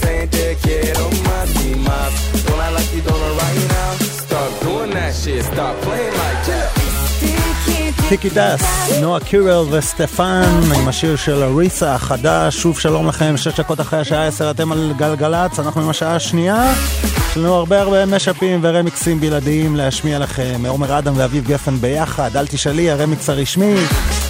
Saying te quiero más y más. Don't act like you don't know right now. Start doing that shit, stop playing like that. טיקי דס, נועה קירל וסטפן עם השיר של אריסה החדש, שוב שלום לכם, שש דקות אחרי השעה 10 אתם על גלגלצ, אנחנו עם השעה השנייה, יש לנו הרבה הרבה משאפים ורמיקסים בלעדיים להשמיע לכם, עומר אדם ואביב גפן ביחד, אל תשאלי, הרמיקס הרשמי,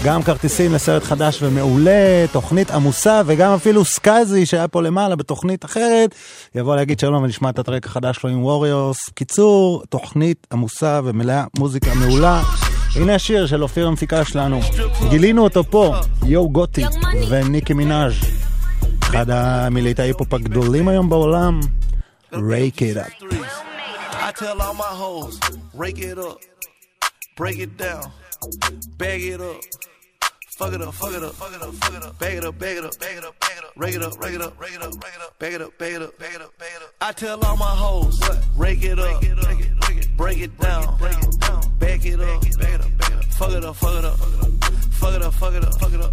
גם כרטיסים לסרט חדש ומעולה, תוכנית עמוסה וגם אפילו סקאזי שהיה פה למעלה בתוכנית אחרת, יבוא להגיד שלום ונשמע את הטרק החדש שלו עם ווריוס, קיצור, תוכנית עמוסה ומלאה מוזיקה מעולה. הנה השיר של אופיר המפיקה שלנו, גילינו אותו פה, יו גותי וניקי מנאז' אחד מליטי ההיפ-הופ הגדולים היום בעולם, Rake it up. I tell all my hoes, rake it up, break it down, bag it up. Fuck it up, fuck it up, fuck it up, fuck it up. Bag it up, bag it up, bag it up, bag it up. Rake it up, rake it up, rake it up. Bag it up, bag it up, bag it up, bag it up. I tell all my hoes. Rake it up, break it down, bag it up, bag it up, bag it up. Fuck it up, fuck it up, fuck it up, fuck it up, fuck it up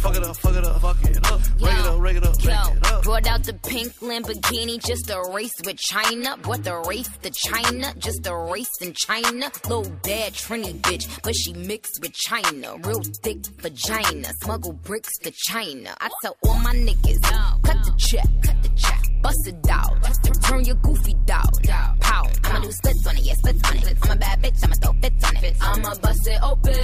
Fuck it up, fuck it up, fuck it up. Rake it up, rake it up, rake it up. brought out the pink Lamborghini just a race with China. Brought the race to China, just a race in China. Little bad Trini bitch, but she mixed with China. Real thick vagina, smuggle bricks to China. I tell all my niggas, cut the check, cut the check, bust it out. Turn your goofy dog, pow. I'ma do splits on it, yeah, splits on it. I'm a bad bitch, I'ma throw fits on it. I'ma bust it open,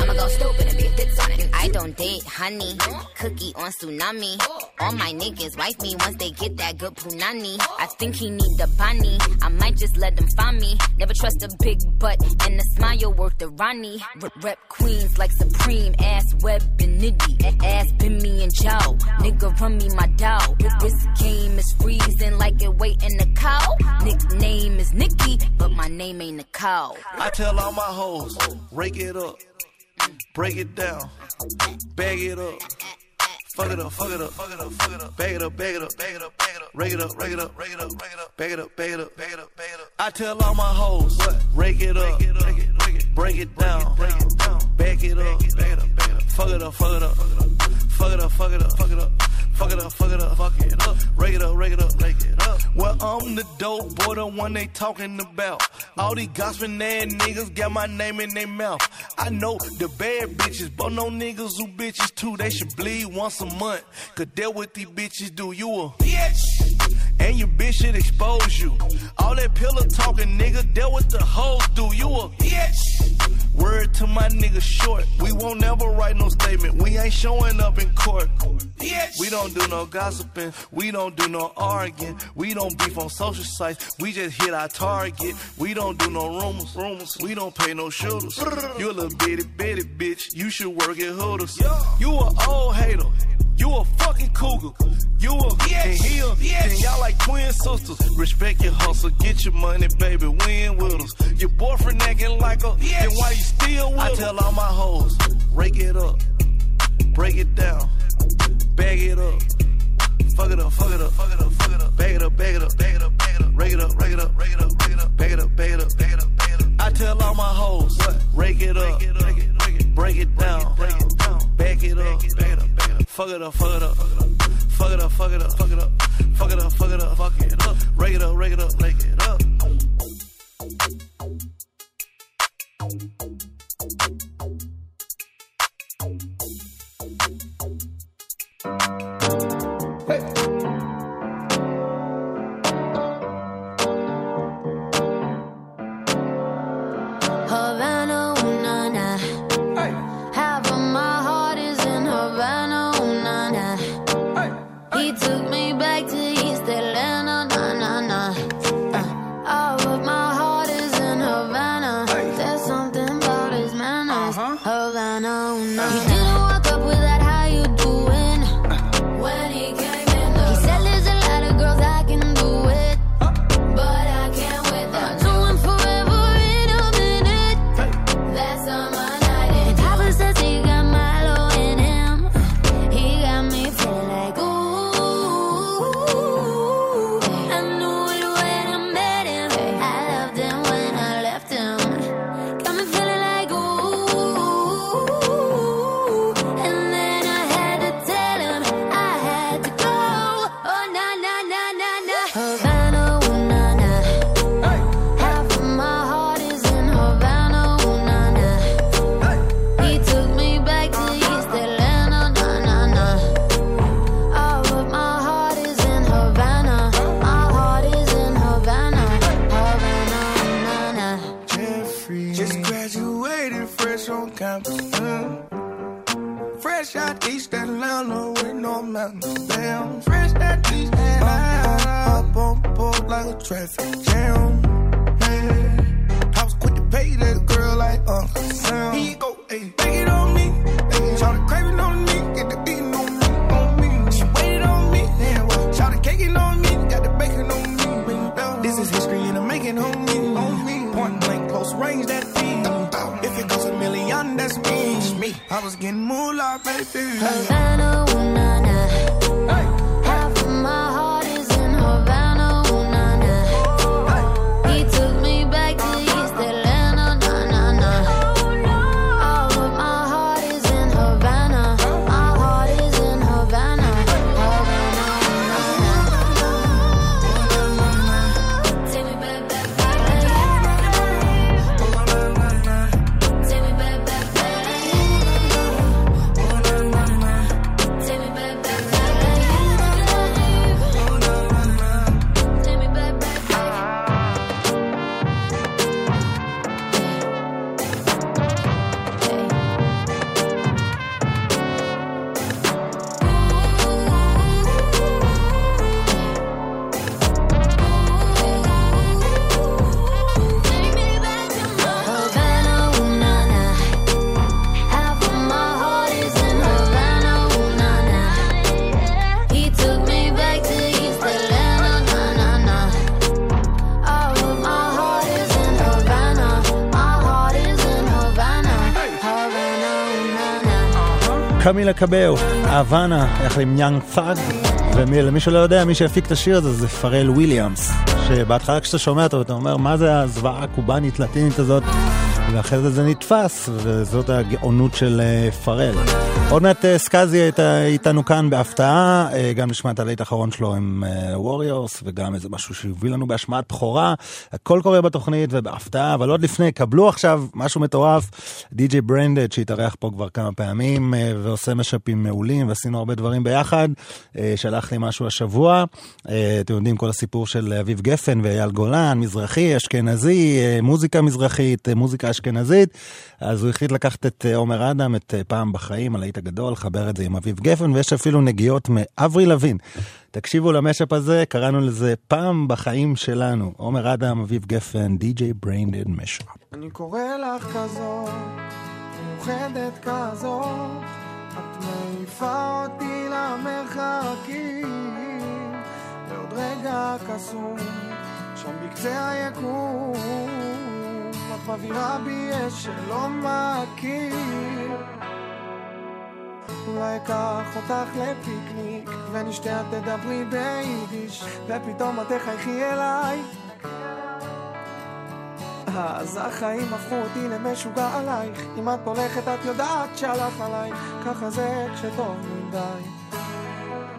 I'ma go stupid and be fits on it. I don't date honey, cookie on tsunami. All my niggas wife me once they get that good punani. I think he need the bunny, I might just let them find me. Never trust a big butt and a smile worth the Ronnie. Rep, rep queens like Supreme, ass web and nitty. Ass been me and Joe, nigga run me my dough. This game is freezing like it waiting the cow. Nickname is Nikki, but my name ain't Nicole. I tell all my hoes, rake it up, break it down, bag it up. Fuck it up, fuck it up, fuck it up, fuck it up, bag it up, bag it up, bag it up, bag it up, rake it up, rake it up, rake it up, rake it up, bag it up, bag it up, bag it up, bag it up. I tell all my hoes, rake it up, break it down, bag it up, fuck it up, fuck it up, fuck it up, fuck it up, fuck it up. Fuck it up, fuck it up, fuck it up. Rake it up, rake it up, rake it up. Well, I'm the dope boy, the one they talking about. All these gossiping ass niggas got my name in their mouth. I know the bad bitches, but no niggas who bitches too. They should bleed once a month. Cause that what these bitches do. You a bitch. And your bitch should expose you. All that pillow talking, nigga, that what the hoes do. You a bitch. Word to my nigga short. We won't ever write no statement. We ain't showing up in court. Bitch. We don't do no gossiping. We don't do no arguing. We don't beef on social sites. We just hit our target. We don't do no rumors. Rumors. We don't pay no shooters. You a little bitty bitty bitch. You should work at Hooters. You a old hater. You a fucking cougar. You a and he a and y'all like twin sisters. Respect your hustle, get your money, baby. Win with us. Your boyfriend acting like a then why you still with I tell all my hoes, rake it up, break it down, bag it up. Fuck it up, fuck it up, fuck it up, fuck it up. Bag it up, bag it up, bag it up, bag it up. Rake it up, rake it up, rake it up, rake it up. Bag it up, bag it up, bag it up, bag it up. I tell all my hoes, what? rake it up, break it down, break it down, bag it up, bag it up, bag it up. Fuck it up, fuck it up, fuck it up, fuck it up, fuck it up, fuck it up, fuck it up, fuck it up. Rake it up, rake it up, rake it up. I was getting moolah, baby. Havana, קמילה קבאיו, Havana, יחד עם יאנג ת'אג. ולמי שלא יודע, מי שהפיק את השיר הזה זה פארל וויליאמס. שבהתחלה כשאתה שומע אותו, אתה אומר, מה זה הזוועה הקובאנית לטינית הזאת? ואחרי זה זה נתפס, וזאת הגאונות של אה, פארל. עוד מעט אה, סקאזי יהיה איתנו כאן בהפתעה, אה, גם נשמע את הלהיט האחרון שלו עם ווריורס, וגם איזה משהו שהביא לנו בהשמעת בכורה. הכל קורה בתוכנית ובהפתעה, אבל עוד לפני, קבלו עכשיו משהו מטורף, די.ג'יי בריינדד שהתארח פה כבר כמה פעמים, אה, ועושה משאפים מעולים, ועשינו הרבה דברים ביחד. אה, שלח לי משהו השבוע, אה, אתם יודעים, כל הסיפור של אביב גפן ואייל גולן, מזרחי, אשכנזי, אה, מוזיקה מזרחית, אה, מוזיקה אשכנזית. אז הוא החליט לקחת את אה, עומר אדם, את אה, פעם בחיים, הלהיט הגדול, לחבר את זה עם אביב גפן, ויש אפילו נגיעות מאבריל לאבין. תקשיבו למשאפ הזה, קראנו לזה פעם בחיים שלנו. עומר אדם, אביב גפן, די.ג'יי בריינדד משאפ. אני קורא לך כזאת, מאוחדת כזאת, את מעיפה אותי למרחקים, ועוד רגע קסום, שם בקצה היקום, מבעירה בי אש שלא מכיר. אולי אקח אותך לפיקניק, ונשתה את תדברי ביידיש, ופתאום את תחייכי אליי. אז החיים הפכו אותי למשוגע עלייך. אם את הולכת את יודעת שהלך עליי ככה זה כשטוב מדי.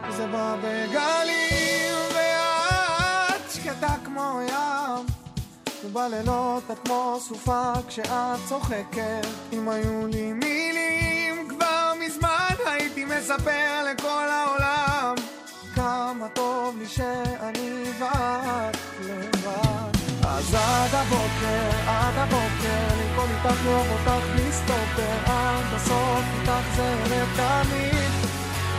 זה בא בגלים ואת שקטה כמו ים. ובלילות את כמו סופה כשאת צוחקת. אם היו לי מילים כבר מזמן מספר לכל העולם כמה טוב לי שאני ואת לבד אז עד הבוקר, עד הבוקר, לרקוד איתך, לאהוב אותך בלי עד הסוף איתך זה לתמיד.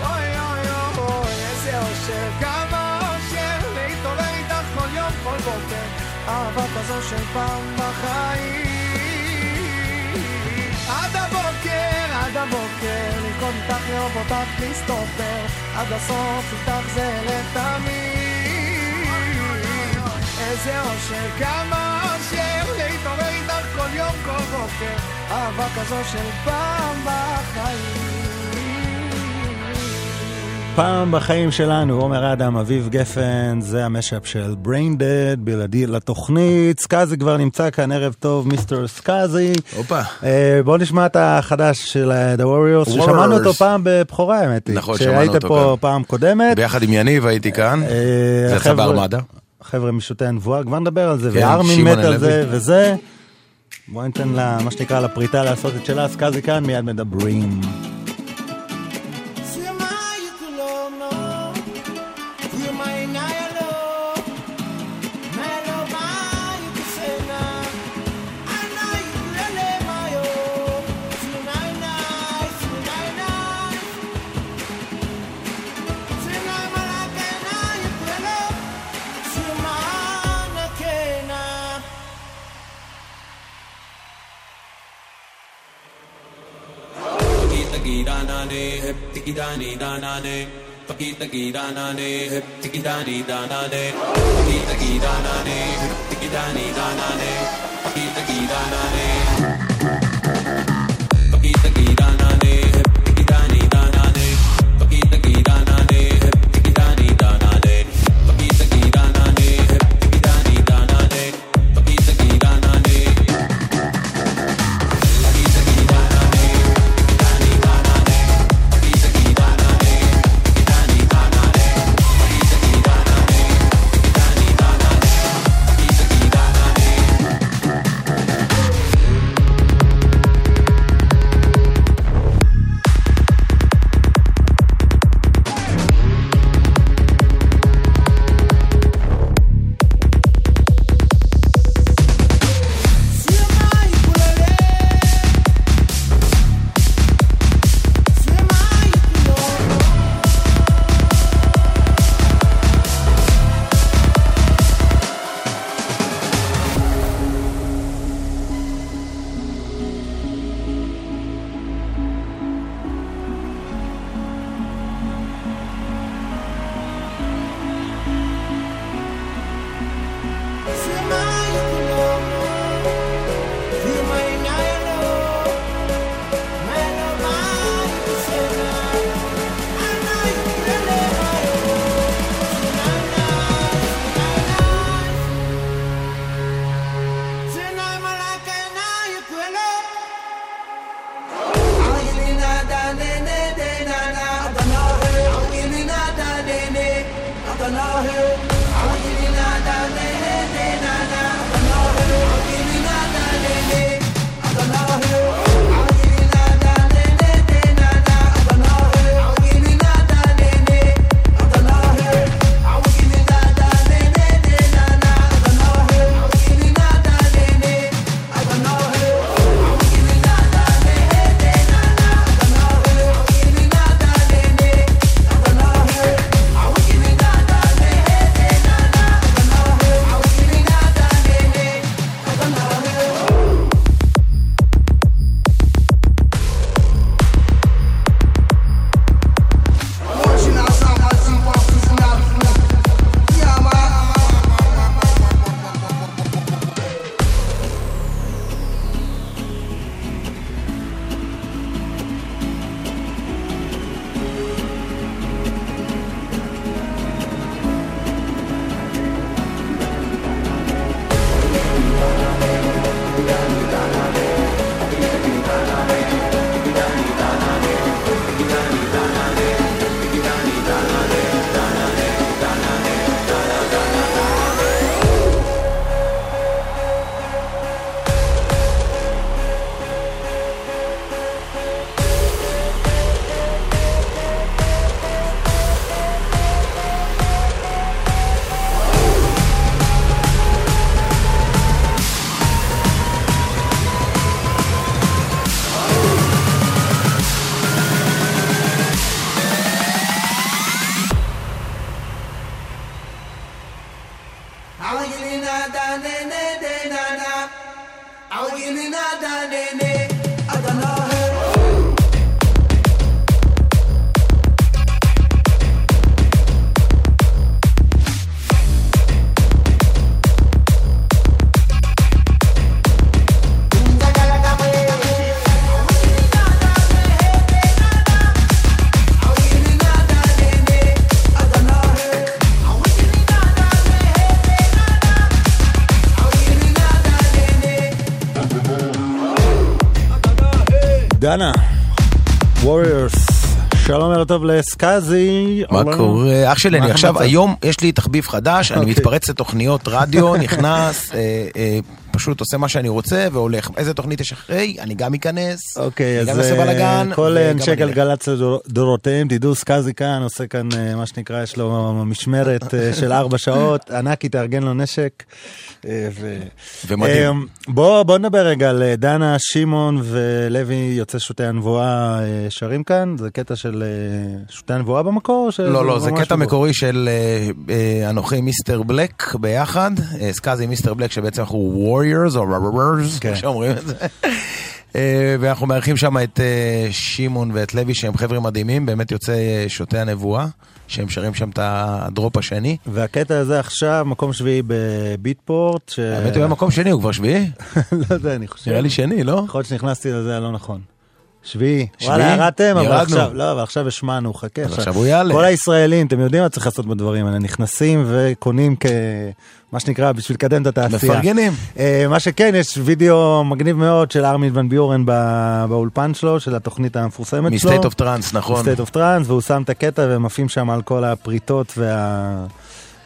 אוי אוי אוי, איזה אושר, כמה אושר, להתעורר איתך כל יום, כל בוקר, אהבה כזו של פעם בחיים. עד הבוקר, עד הבוקר, לרקוד איתך, לאהוב אותך בלי סטופר, עד הסוף איתך זה לתמיד. איזה אושר, כמה אושר, להתעורר איתך כל יום, כל בוקר, אהבה כזו של פעם בחיים. פעם בחיים שלנו, עומר אדם, אביב גפן, זה המשאפ של brain dead, בלעדי לתוכנית. סקאזי כבר נמצא כאן, ערב טוב, מיסטר סקאזי. הופה. אה, בוא נשמע את החדש של אה, The Warriors, ששמענו אותו פעם בבכורה, האמת היא. נכון, שמענו אותו שהיית פה כאן. פעם קודמת. ביחד עם יניב הייתי כאן, אה, זה יצא בארמדה. חבר'ה משוטי הנבואה, כבר נדבר על זה, כן, וארמין מת על. זה וזה. בוא ניתן לה, מה שנקרא, לפריטה לעשות את שלה, סקאזי כאן, מיד מדברים. dana de taki taki tiki dani dana de taki taki tiki dani dana de taki גאנה, Warriors. שלום ערב טוב לסקאזי. מה. קורה? אח שלי, אני עכשיו? היום יש לי תחביב חדש, אני אוקיי. מתפרץ לתוכניות רדיו, נכנס, אה, אה, פשוט עושה מה שאני רוצה והולך. איזה תוכנית יש אחרי? אני גם אכנס, אוקיי, אני אז גם אה, בלאגן. כל וגם אנשי. גלגלצ לדורותיהם, תדעו, סקאזי כאן, עושה כאן אה, מה שנקרא, יש לו משמרת אה, (laughs) של ארבע שעות, ענקי תארגן לו נשק. אה, ו- ומדהים. אה, בוא בוא נדבר רגע על אה, דנה, שמעון ולוי יוצא שוטי הנבואה אה, שרים כאן, זה קטע של אה, שוטי הנבואה במקור? לא, לא, זה קטע? מקורי של אה, אה, אנוכי מיסטר בלק ביחד, אה, סקאזי מיסטר בלק שבעצם אנחנו warriors או רוורס, כן. כמו שאומרים את זה. אה, ואנחנו מארחים שם את אה, שמעון ואת לוי שהם חבר'ה מדהימים, באמת יוצאי אה, שוטי הנבואה, שהם שרים שם את הדרופ השני. והקטע הזה עכשיו, מקום שביעי בביטפורט. ש- האמת הוא במקום שני, הוא כבר שביעי? (laughs) לא יודע, אני חושב. נראה לי שני, לא? יכול להיות שנכנסתי לזה הלא נכון. שביעי. וואלה, ירדתם, אבל. עכשיו, לא, אבל עכשיו השמענו, חכה. עכשיו הוא יעלה. כל הישראלים, אתם יודעים מה צריך לעשות בדברים האלה, נכנסים וקונים כ... מה שנקרא, בשביל לקדם את התעשייה. מפרגנים. אה, מה שכן, יש וידאו מגניב מאוד של ארמין ון ביורן ב- באולפן שלו, של התוכנית המפורסמת שלו. מ-State of Trance, נכון. מ-State of Trance, והוא שם את הקטע והם עפים שם על כל הפריטות וה...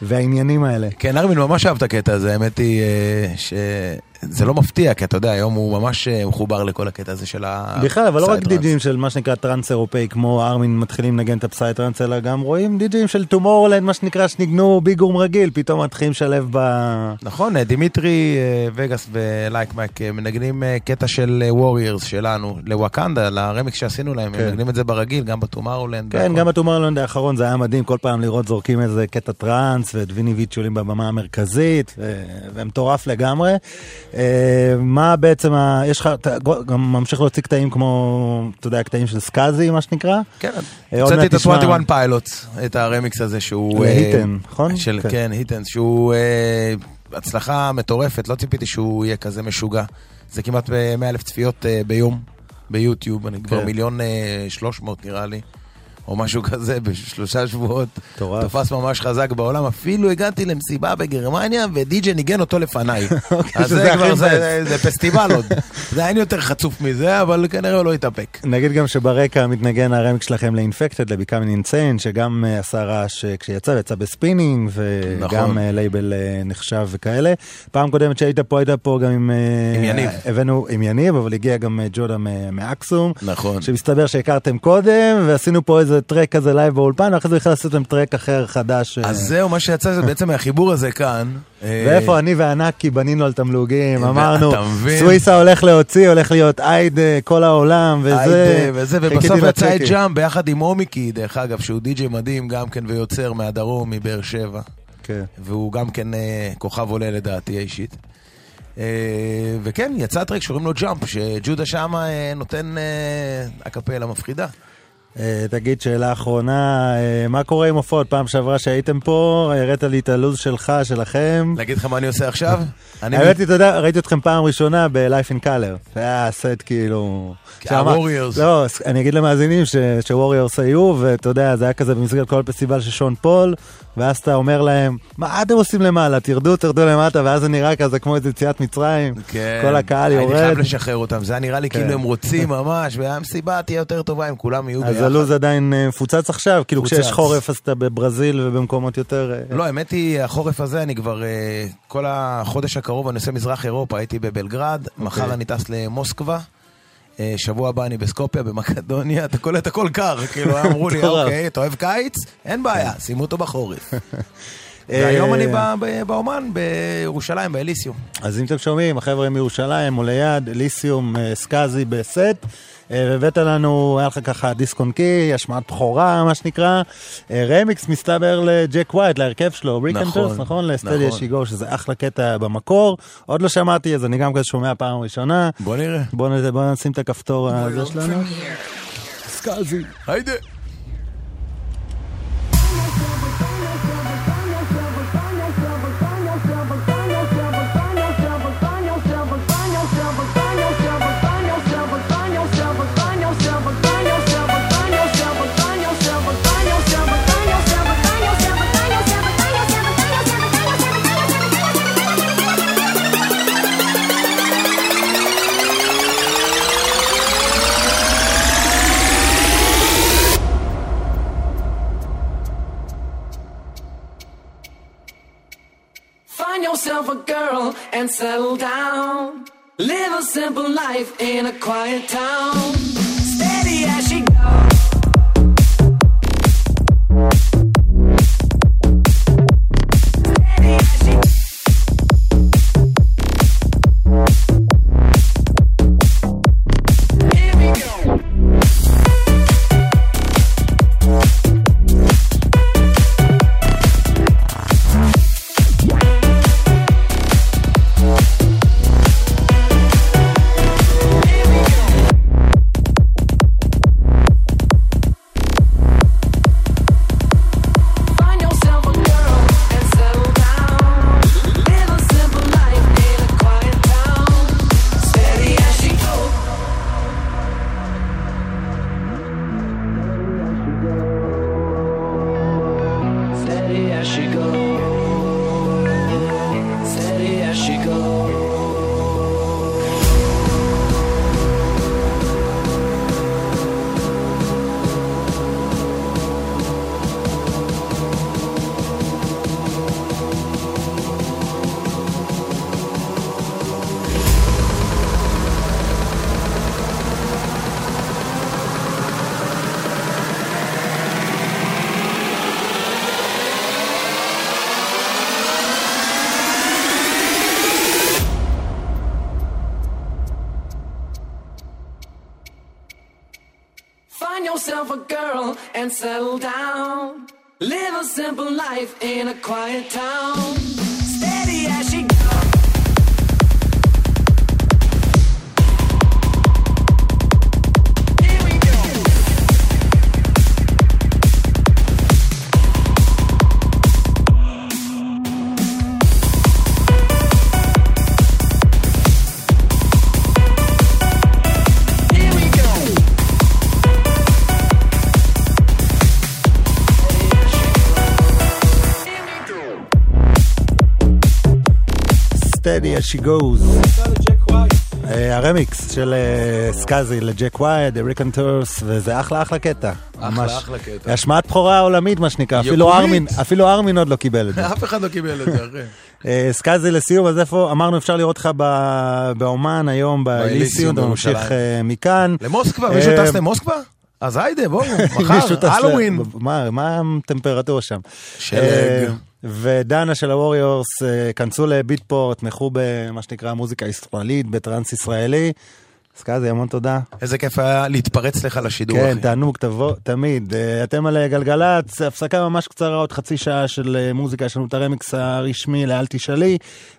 והעניינים האלה. כן, ארמין ממש אהב את הקטע הזה, האמת היא אה, שזה לא מפתיע, כי אתה יודע, היום הוא ממש אה, מחובר לכל הקטע הזה של ה... בכלל, אבל לא רק. דיג'ים של מה שנקרא טראנס אירופאי, כמו ארמין מתחילים לנגן את ה psytrance, אלא גם רואים דיג'ים של טומורלנד, מה שנקרא, שניגנו big room רגיל, פתאום מתחילים לשלב ב... נכון, אה, דימיטרי אה, וגאס ולייק מייק אה, מנגנים אה, קטע של Warriors שלנו, ל-Wakanda, לרמיקס שעשינו להם, כן. הם מנגנים את זה ברגיל, גם ב-Tomorrowland. כן, גם ב-Tomorrowland האחרון זה היה מדהים, כל פעם לראות זורקים איזה קטע טראנס, ואת Vini Vici עולים בבמה המרכזית, ומטורף לגמרי. אה, מה בעצם, ה... יש לך, אתה גם ממשיך להוציא קטעים כמו, אתה יודע, קטעים של סקאזי, מה שנקרא? כן, אה, הוצאתי את נשמע- ה-21 Pilots, את הרמיקס הזה שהוא... אה, ל-Heathens, נכון? של, כן. כן, Heathens, שהוא הצלחה מטורפת, לא ציפיתי שהוא יהיה כזה משוגע. זה כמעט 100 אלף צפיות ביום ביוטיוב, אני כבר כן. מיליון אה, שלוש מאות נראה לי. או משהו כזה בשלושה שבועות. מטורף. תפס ממש חזק בעולם. אפילו הגעתי למסיבה בגרמניה ודי.ג'י ניגן אותו לפניי. (laughs) אז שזה זה כבר, זה-. זה פסטיבל עוד. זה אין יותר חצוף מזה, אבל כנראה הוא לא יתאפק. נגיד גם שברקע מתנגן הרמיקס שלכם ל-Infected, ל-Becoming Insane, שגם אה, עשה רעש אה, כשיצא, ויצא ב-Spinnin', וגם נכון. אה, לייבל אה, נחשב וכאלה. פעם קודמת שהיית פה, היית פה גם עם... אה, עם יניב. הבאנו עם יניב, אבל הגיע גם אה, ג'ודה מאקסום. נכון. שמסתבר שהכרתם קודם, ועשינו פה איזה טרק כזה לייב באולפן, ואחרי זה בכלל עשיתם טרק אחר חדש. אה, אז זהו, מה שיצא זה בעצם מהחיבור הזה כאן. אה, ואיפה אני וענקי בנינו על תמלוגים, אמרנו? סוויסה הולך להוציא, הולך להיות אייד אה, כל העולם, וזה... וזה, ובסוף יצא את. ג'אם ביחד עם עומיקי, דרך אגב, שהוא די.ג'יי מדהים גם כן ויוצר מהדרום, מבאר שבע. כן. והוא גם כן כוכב עולה לדעתי האישית. אה, וכן, יצא track שקוראים לו Jump, שג'ודה שמה אה, נותן אה, אקפלה מפחידה. אה, תגיד, שאלה אחרונה, אה, מה קורה עם הופעות? פעם שעברה שהייתם פה, הראת לי את הלו"ז שלך, שלכם. להגיד לך מה אני עושה עכשיו? (laughs) אני האמת היא, אתה יודע, ראיתי אתכם פעם ראשונה ב-Life in Color. זה היה סט כאילו... ה-Warriors. לא, אני אגיד למאזינים ש-Warriors היו, ואתה יודע, זה היה כזה במסגרת כל הפסטיבל של שון פול, ואז אתה אומר להם, מה אתם עושים למעלה? תרדו, תרדו למטה, ואז זה נראה כזה כמו איזה יציאת מצרים. כן. כל הקהל הייתי יורד. חייב לשחרר אותם, זה היה נראה לי כן. כאילו הם רוצים (laughs) ממש, והמסיבה תהיה יותר טובה אם כולם יהיו ביחד. אז הלו"ז עדיין אה, מפוצץ עכשיו? כאילו. כשיש חורף אז אתה בברזיל ובמקומות יותר... אה, לא, האמת היא, החורף הזה, אני כבר, אה, כל החודש הקרוב אני עושה מזרח אירופה, הייתי בבלגרד, מחר אני טס למוסקבה, שבוע הבא אני בסקופיה, במקדוניה, אתה קולט הכל קר, כאילו אמרו לי. אוקיי, אתה אוהב קיץ? אין בעיה, שימו אותו בחורף. (laughs) והיום אני באומן, בירושלים, באליסיום. אז אם אתם שומעים, החבר'ה מירושלים, או ליד, ליסיום, אה, סקאזי בסט, אה, והבאת לנו, היה לך ככה דיסק און קי, השמעת בכורה, מה שנקרא. אה, רמיקס מסתבר לג'ק ווייט, להרכב שלו, ריק אנד נכון, פרס, נכון? לסטדיה נכון. שיגו, שזה אחלה קטע במקור. עוד לא שמעתי, אז אני גם כזה שומע פעם ראשונה. בוא נראה. בוא נשים את הכפתור הזה שלנו. סקאזי. היידה. Yourself a girl and settle down. Live a simple life in a quiet town. Steady as she goes. אה, הרמיקס של אה, סקאזי לג'ק ווייט, ה-Raconteurs, וזה אחלה אחלה קטע. אחלה. אחלה קטע. השמעת בכורה עולמית מה שנקרא, אפילו. ארמין, עוד לא קיבל את זה. (laughs) אף אחד לא קיבל את זה, אחי. אה, סקאזי לסיום, אז איפה, אמרנו אפשר לראות אותך ב- באומן היום באליסיום אתה ממשיך מכאן. למוסקבה, מישהו טס למוסקבה? אז היידה, בואו, (laughs) מחר, הלואוין. מה מה הטמפרטורה שם? שלג. ודנה של הווריורס, אה, כנסו ל-Beatport, תמכו במה שנקרא מוזיקה ישראלית, בטראנס ישראלי. סקאזי, המון תודה. איזה כיף היה להתפרץ לך לשידור, כן, אחי. תענוג, תבוא, תמיד. אה, אתם על אה, גלגלצ, הפסקה ממש קצרה, עוד חצי שעה של מוזיקה, יש לנו את הרמיקס הרשמי לאל תשאלי,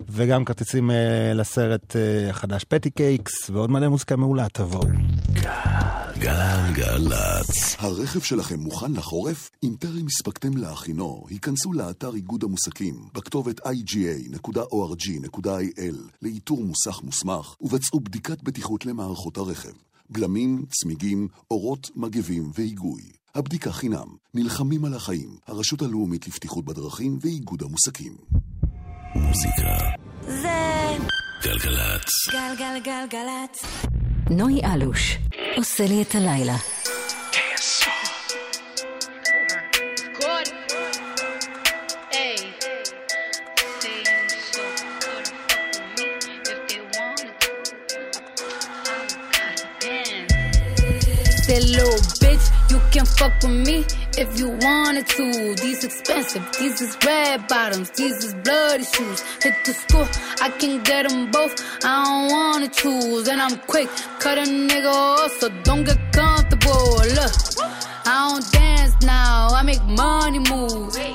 וגם כרטיסים לסרט החדש Patti Cakes, ועוד מלא מוזיקה מעולה, תבואו. גלגלצ. הרכב שלכם מוכן לחורף? אם טרם הספקתם להכינו, היכנסו לאתר איגוד המוסקים בכתובת iga.org.il לאיתור מוסך מוסמך ובצעו בדיקת בטיחות למערכות הרכב. גלמים, צמיגים, אורות, מגבים והיגוי. הבדיקה חינם. נלחמים על החיים. הרשות הלאומית לבטיחות בדרכים ואיגוד המוסקים. מוזיקה. זה גלגלצ. גלגלגלגלצ. נוי אלוש עושה לי את הלילה. Good. Hey. Say you so good fuck with me if they wanna. Said little bitch, you can fuck with me if you wanted to. These expensive, these is red bottoms, these is bloody shoes. Hit the school, I can get them both. I don't wanna choose, and I'm quick, cut a nigga off, so don't get comfortable. Look, I don't dance now, I make money move.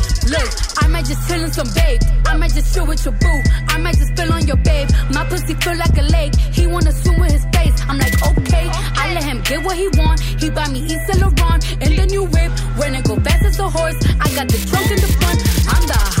Look, I might just chill in some babe. I might just chill with your boo. I might just spill on your babe. My pussy feel like a lake. He wanna swim with his face. I'm like, okay. I let him get what he want. He buy me East Saint Laurent in the new whip. When it go fast as a horse, I got the trunk in the front. I'm the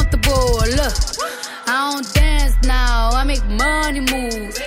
Look, I don't dance now, I make money moves.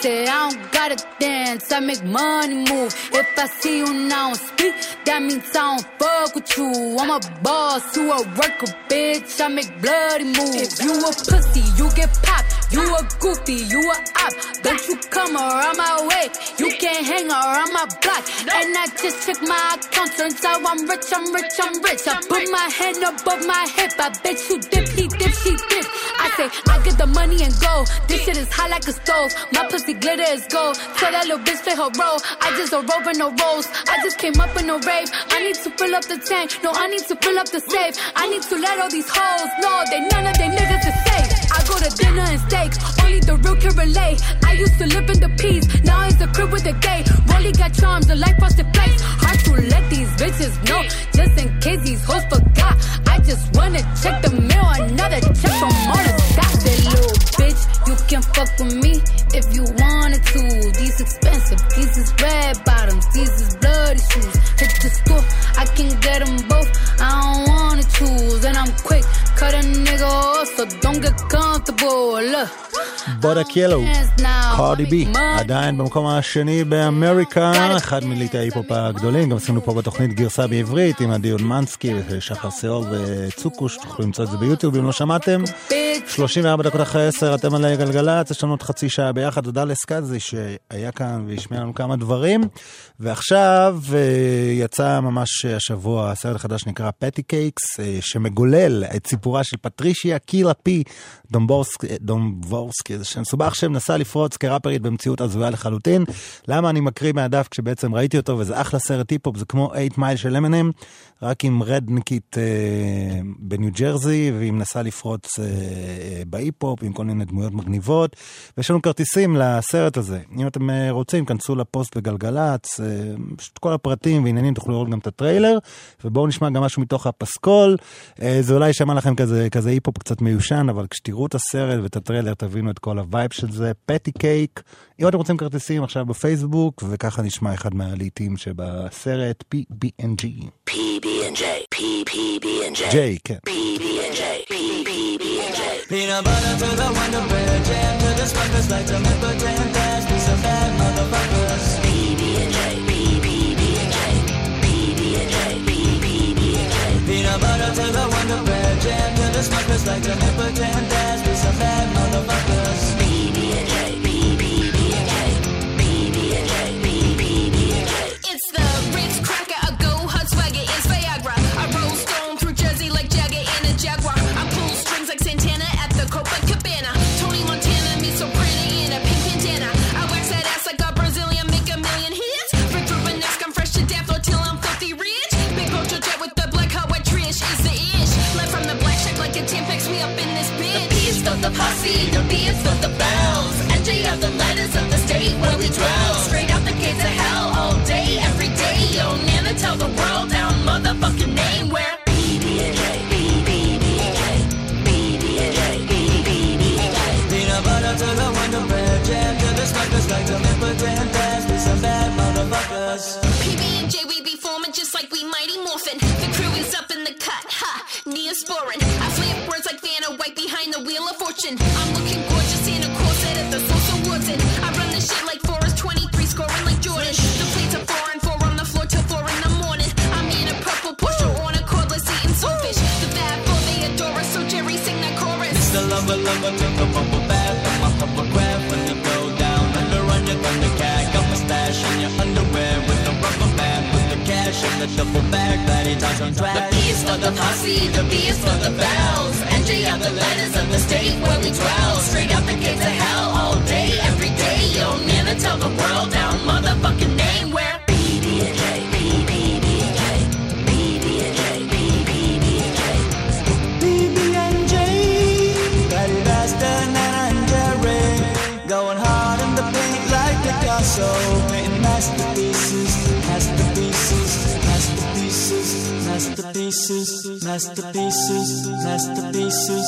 Say I don't gotta dance, I make money move. If I see you now and speak, that means I don't fuck with you. I'm a boss, you a worker, bitch. I make bloody moves. If you a pussy, you get popped. You a goofy, you a op. Don't you come around my way. You can't hang around my block. And I just check my account, turns out I'm rich, I'm rich, I'm rich. I put my hand above my hip. I bet you dip, he dip, she dip. I say I get the money and go. This shit is hot like a stove. My pussy glitter is gold. Tell that little bitch play her role. I just a rope and no rolls. I just came up in a rave. I need to fill up the tank. No, I need to fill up the safe. I need to let all these hoes know they none of they niggas is safe. I go to dinner and steak. Only the real can relate. I used to live in the peace. Now it's a crib with a gay. Rolly got charms, the life frosted flakes. Hard to let these bitches know. Just in case these hoes forgot. I just wanna check the mail. Another check from all the dots. That little bitch, you can fuck with me if you wanted to. These expensive, these is red bottoms, these is bloody shoes. Hit the school, I can get them both. I don't wanna choose, and I'm quick. Cut a nigga off, so don't get comfortable. Look. בודק ילו, קורדי בי, עדיין במקום השני באמריקה, אחד מליטי ההיפ-הופ הגדולים, גם עשינו פה בתוכנית גרסה בעברית עם עדי אולמנסקי, שחר סיאור וצוקוש, תוכלו למצוא את זה ביוטיוב אם לא שמעתם. 34 דקות אחרי 10, אתם על גלגלצ, יש לנו עוד חצי שעה ביחד, תודה לסקאזי שהיה כאן והשמיע לנו כמה דברים. ועכשיו אה, יצא ממש השבוע הסרט החדש נקרא Patti Cakes, אה, שמגולל את סיפורה של פטרישיה Killa P דומבורסקי, דומבורסקי, זה שם סובך שמנסה לפרוץ כראפרית במציאות הזויה לחלוטין. למה אני מקריא מהדף כשבעצם ראיתי אותו וזה אחלה סרט היפ-הופ, זה כמו 8 מייל של אמנם, רק עם רדניקית אה, בניו ג'רזי, והיא מנסה לפרוץ אה, אה, בהיפ-הופ עם כל מיני דמויות מגניבות. ויש לנו כרטיסים לסרט הזה. אם אתם אה, רוצים, כנסו לפוסט בגלגלצ, אה, פשוט כל הפרטים ועניינים, תוכלו לראות גם את הטריילר. ובואו נשמע גם משהו מתוך הפסקול. אה, זה אולי יישמע לכם כזה, כזה היפ-הופ קצת מיושן, אבל כשתראו את הסרט ואת הטריילר, תבינו את כל ה-vibe של זה. Patti Cake. אם אתם רוצים כרטיסים עכשיו בפייסבוק, וככה נשמע אחד מהלהיטים שבסרט PB&G. PB&J, PPB&J, J, כן. PB&J, PPB&J. Peanut butter to the Wonder Bread jam to the smokers like to a damn dance. Be some bad motherfuckers. PB&J, Butter to the Wonder Bread jam to the smokers like to a damn dance. Be some bad motherfuckers. The P is for the posse, the B is for the bells. NJ are the letters of the state where we dwell. Straight out the gates of hell, all day, every day. Yo, Nana, tell the world our motherfucking name. Where PB&J, PB&J, PPB&J. Peanut butter to the Wonder Bread jam to the smokers like to make damn dance. Be some bad motherfuckers. PB and J, we be forming just like we mighty morphin. The crew is up in the cut, ha, Neosporin. I words like Vanna White behind the wheel of fortune. I'm looking gorgeous in a corset at the Awards, and I run this shit like Forrest 23, scoring like Jordan. The plates are four and four on the floor till four in the morning. I'm in a purple Porsche on a cordless eating soulfish. The bad boy they adore us, so Jerry sing that chorus. It's the lover, lover, took a in the duffel bag that he on the is for the posse, the B is for the bells. NJ are the letters of the state where we dwell. Straight out the gates of hell all day, every day. You'll never tell the world our motherfucking name. We're BB&J, Betty masterpieces, masterpieces, masterpieces,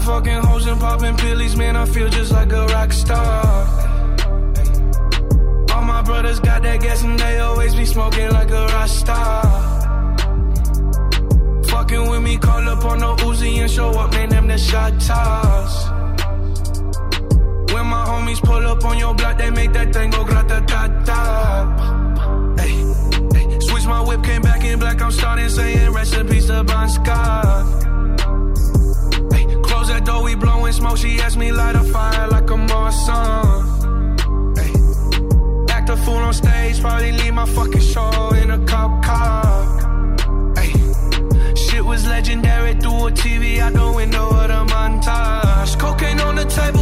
fucking hoes and popping pillies, man. I feel just like a rock star. All my brothers got that gas and they always be smoking like a rock star. Call up on the Uzi and show up, man. Them the shot toss. When my homies pull up on your block, they make that thing go grata ta ta. Hey, hey. Switch my whip, came back in black. I'm starting saying recipes to Bon Scott. Hey, close that door, we blowing smoke. She asked me light a fire like a Marsan. Hey, act a fool on stage, probably leave my fucking show in a cop car. Legendary through a TV out the window of the montage. Cocaine on the table,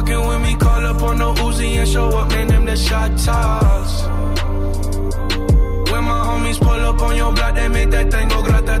Fucking with me, call up on the Uzi and show up, man. Them the shot toss. When my homies pull up on your block, they make that thing go grata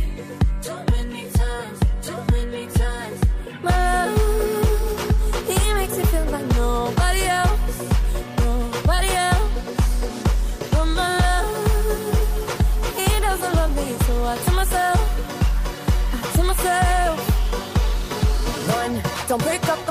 Don't pick up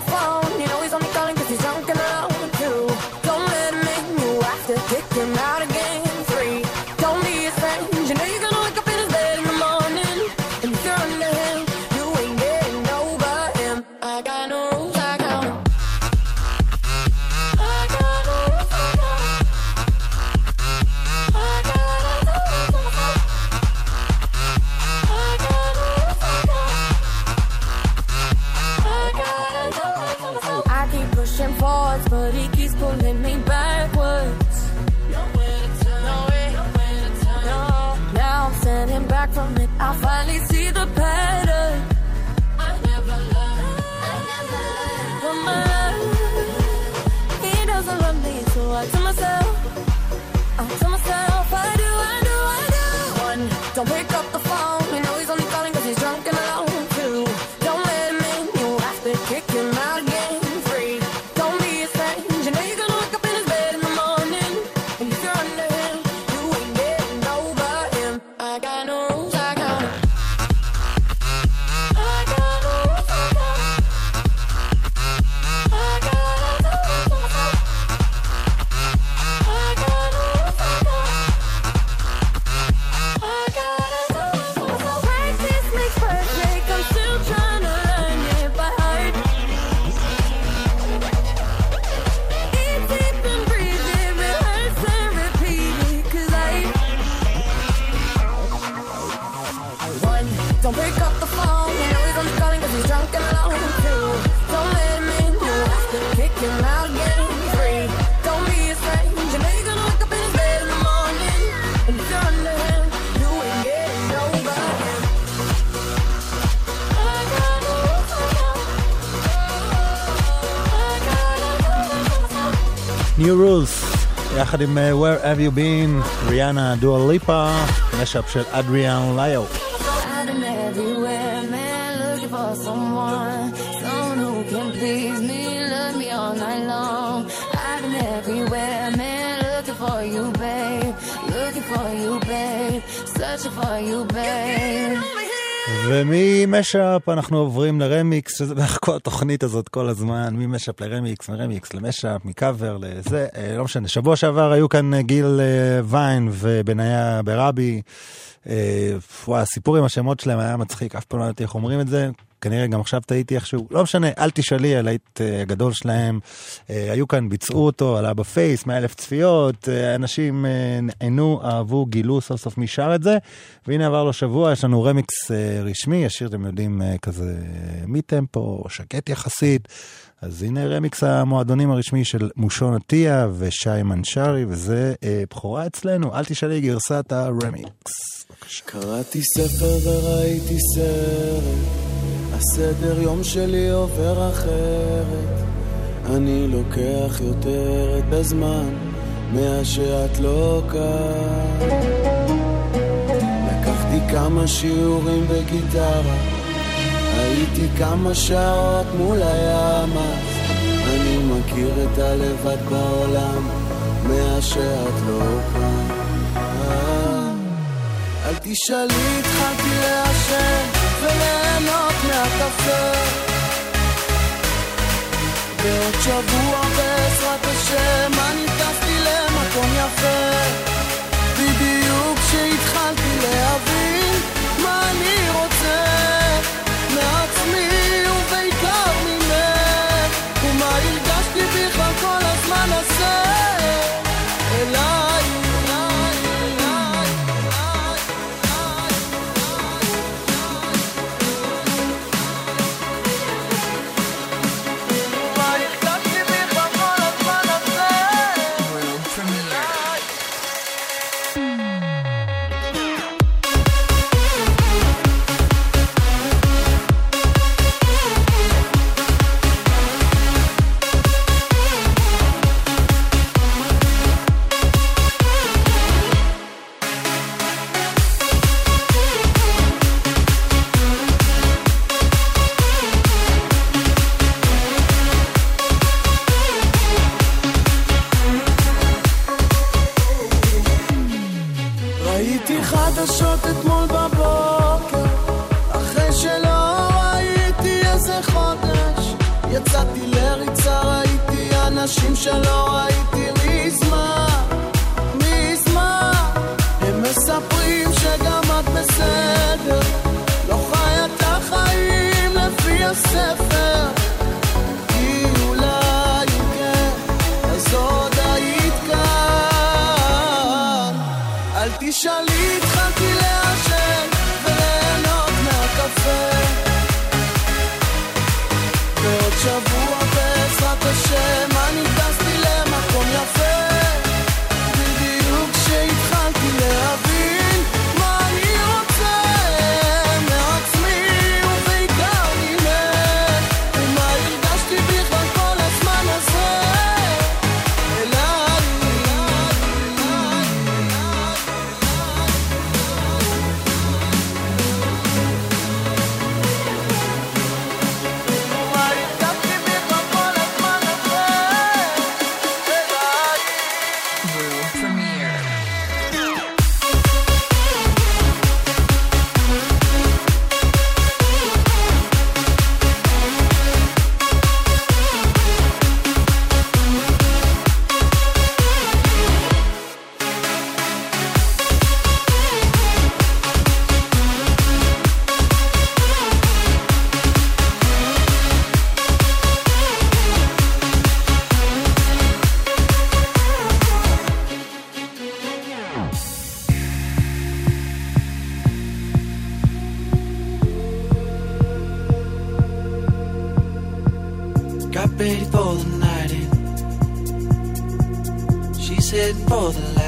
יחד עם uh, Where Have You Been, ריאנה דואל ליפה, משאפ של אדריאן ליו. וממשאפ אנחנו עוברים לרמיקס, שזה בערך כל התוכנית הזאת כל הזמן, ממשאפ לרמיקס, מרמיקס למשאפ, מקאבר לזה, אה, לא משנה. שבוע שעבר היו כאן אה, גיל אה, ויין ובניה ברבי. אה, וואי, הסיפור עם השמות שלהם היה מצחיק, אף פעם לא ידעתי איך אומרים את זה. כנראה גם עכשיו טעיתי איכשהו, לא משנה, אל תשאלי על ההיט אה, הגדול שלהם. אה, היו כאן, ביצעו אותו, עלה בפייס, 100 אלף צפיות, אנשים נענו, אהבו, גילו סוף סוף מי שר את זה. והנה עבר לו שבוע, יש לנו רמיקס רשמי, השיר אתם יודעים כזה מטמפו, שקט יחסית. אז הנה רמיקס המועדונים הרשמי של מושון עטיה ושי מנשרי, וזה בכורה אצלנו, אל תשאלי גרסת הרמיקס. קראתי ספר וראיתי סרט, הסדר יום שלי עובר אחרת. אני לוקח יותר את הזמן מאז שאת לא כאן. לקחתי כמה שיעורים בגיטרה, הייתי כמה שעות מול הים, אז אני מכיר את הלבד בעולם מאז שאת לא כאן. אל תשאלי, התחלתי לעשן וליהנות מהקפה. בעוד שבוע בעזרת השם אני טסתי למקום יפה. בדיוק כשהתחלתי אנשים שלא ראיתי מזמן, מזמן. הם מספרים שגם את בסדר, לא חיה החיים לפי הספר. the.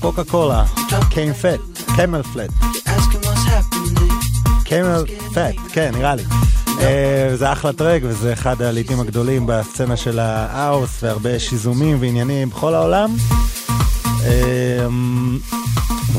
קוקה קולה, קיים פט, קמל פלט. קמל פט, כן, נראה לי. לא. אה, זה אחלה טרק וזה אחד הלעיתים הגדולים בסצנה של האוס והרבה שיזומים ועניינים בכל העולם. אה,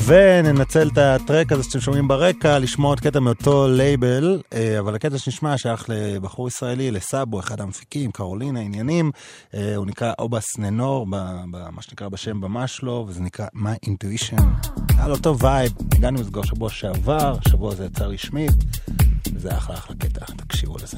וננצל את הטרק הזה שאתם שומעים ברקע, לשמוע עוד קטע מאותו לייבל, אה, אבל הקטע שנשמע שייך לבחור ישראלי, לסאבו, אחד המפיקים, קרולינה, עניינים. אה, הוא נקרא אובס ננור, מה שנקרא בשם ממש שלו, וזה נקרא My Intuition. היה לו אותו וייב, הגענו לסגור שבוע שעבר, שבוע זה יצא רשמית, וזה אחלה אחלה קטע, תקשיבו לזה.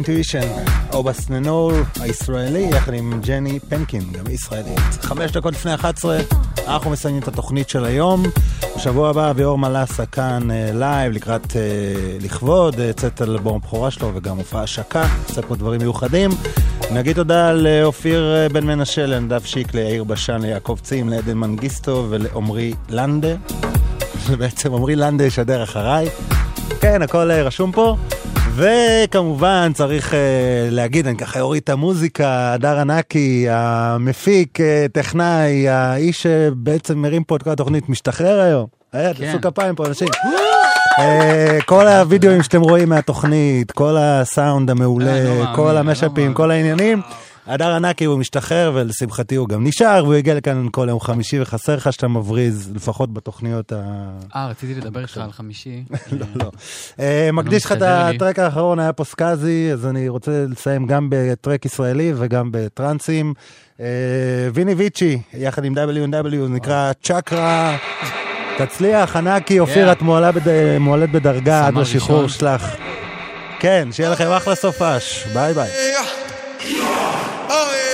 Intuition, או בסננור הישראלי, יחד עם ג'ני פנקין, גם ישראלית. חמש דקות לפני 11, אנחנו מסיימים את התוכנית של היום. בשבוע הבא אביאור מלאסה כאן אה, live, לקראת, אה, לכבוד, אה, צאת אלבום הבכורה שלו וגם מופע השקה, עושה פה דברים מיוחדים. נגיד תודה לאופיר אה, בן מנשה, לנדב שיק, ליאיר בשן, ליעקב צים, לעדן מנגיסטו ולעמרי לנדה. (laughs) בעצם עמרי לנדה ישדר אחריי. כן, הכל אה, רשום פה. וכמובן צריך uh, להגיד, אני ככה אוריד את המוזיקה, הדר ענקי, המפיק, uh, טכנאי, האיש שבעצם מרים פה את כל התוכנית, משתחרר היום. אה, כן. תעשו כפיים פה אנשים. אה, כל הווידאוים שאתם רואים מהתוכנית, כל הסאונד המעולה, כל המשאפים, כל העניינים. הדר ענקי הוא משתחרר ולשמחתי הוא גם נשאר והוא הגיע לכאן כל יום חמישי וחסר לך שאתה מבריז לפחות בתוכניות ה... אה, רציתי לדבר איתך על חמישי. (laughs) לא, לא. אה, מקדיש לך את. הטרק האחרון, היה פה סקאזי, אז אני רוצה לסיים גם בטרק ישראלי וגם בטרנסים. אה, ויני ויצ'י, יחד עם W&W, נקרא צ'קרה. תצליח, ענקי, אופיר, את מועלית בדרגה עד לשחרור. שלך. כן, שיהיה לכם אחלה סופש, ביי ביי. Oh, yeah.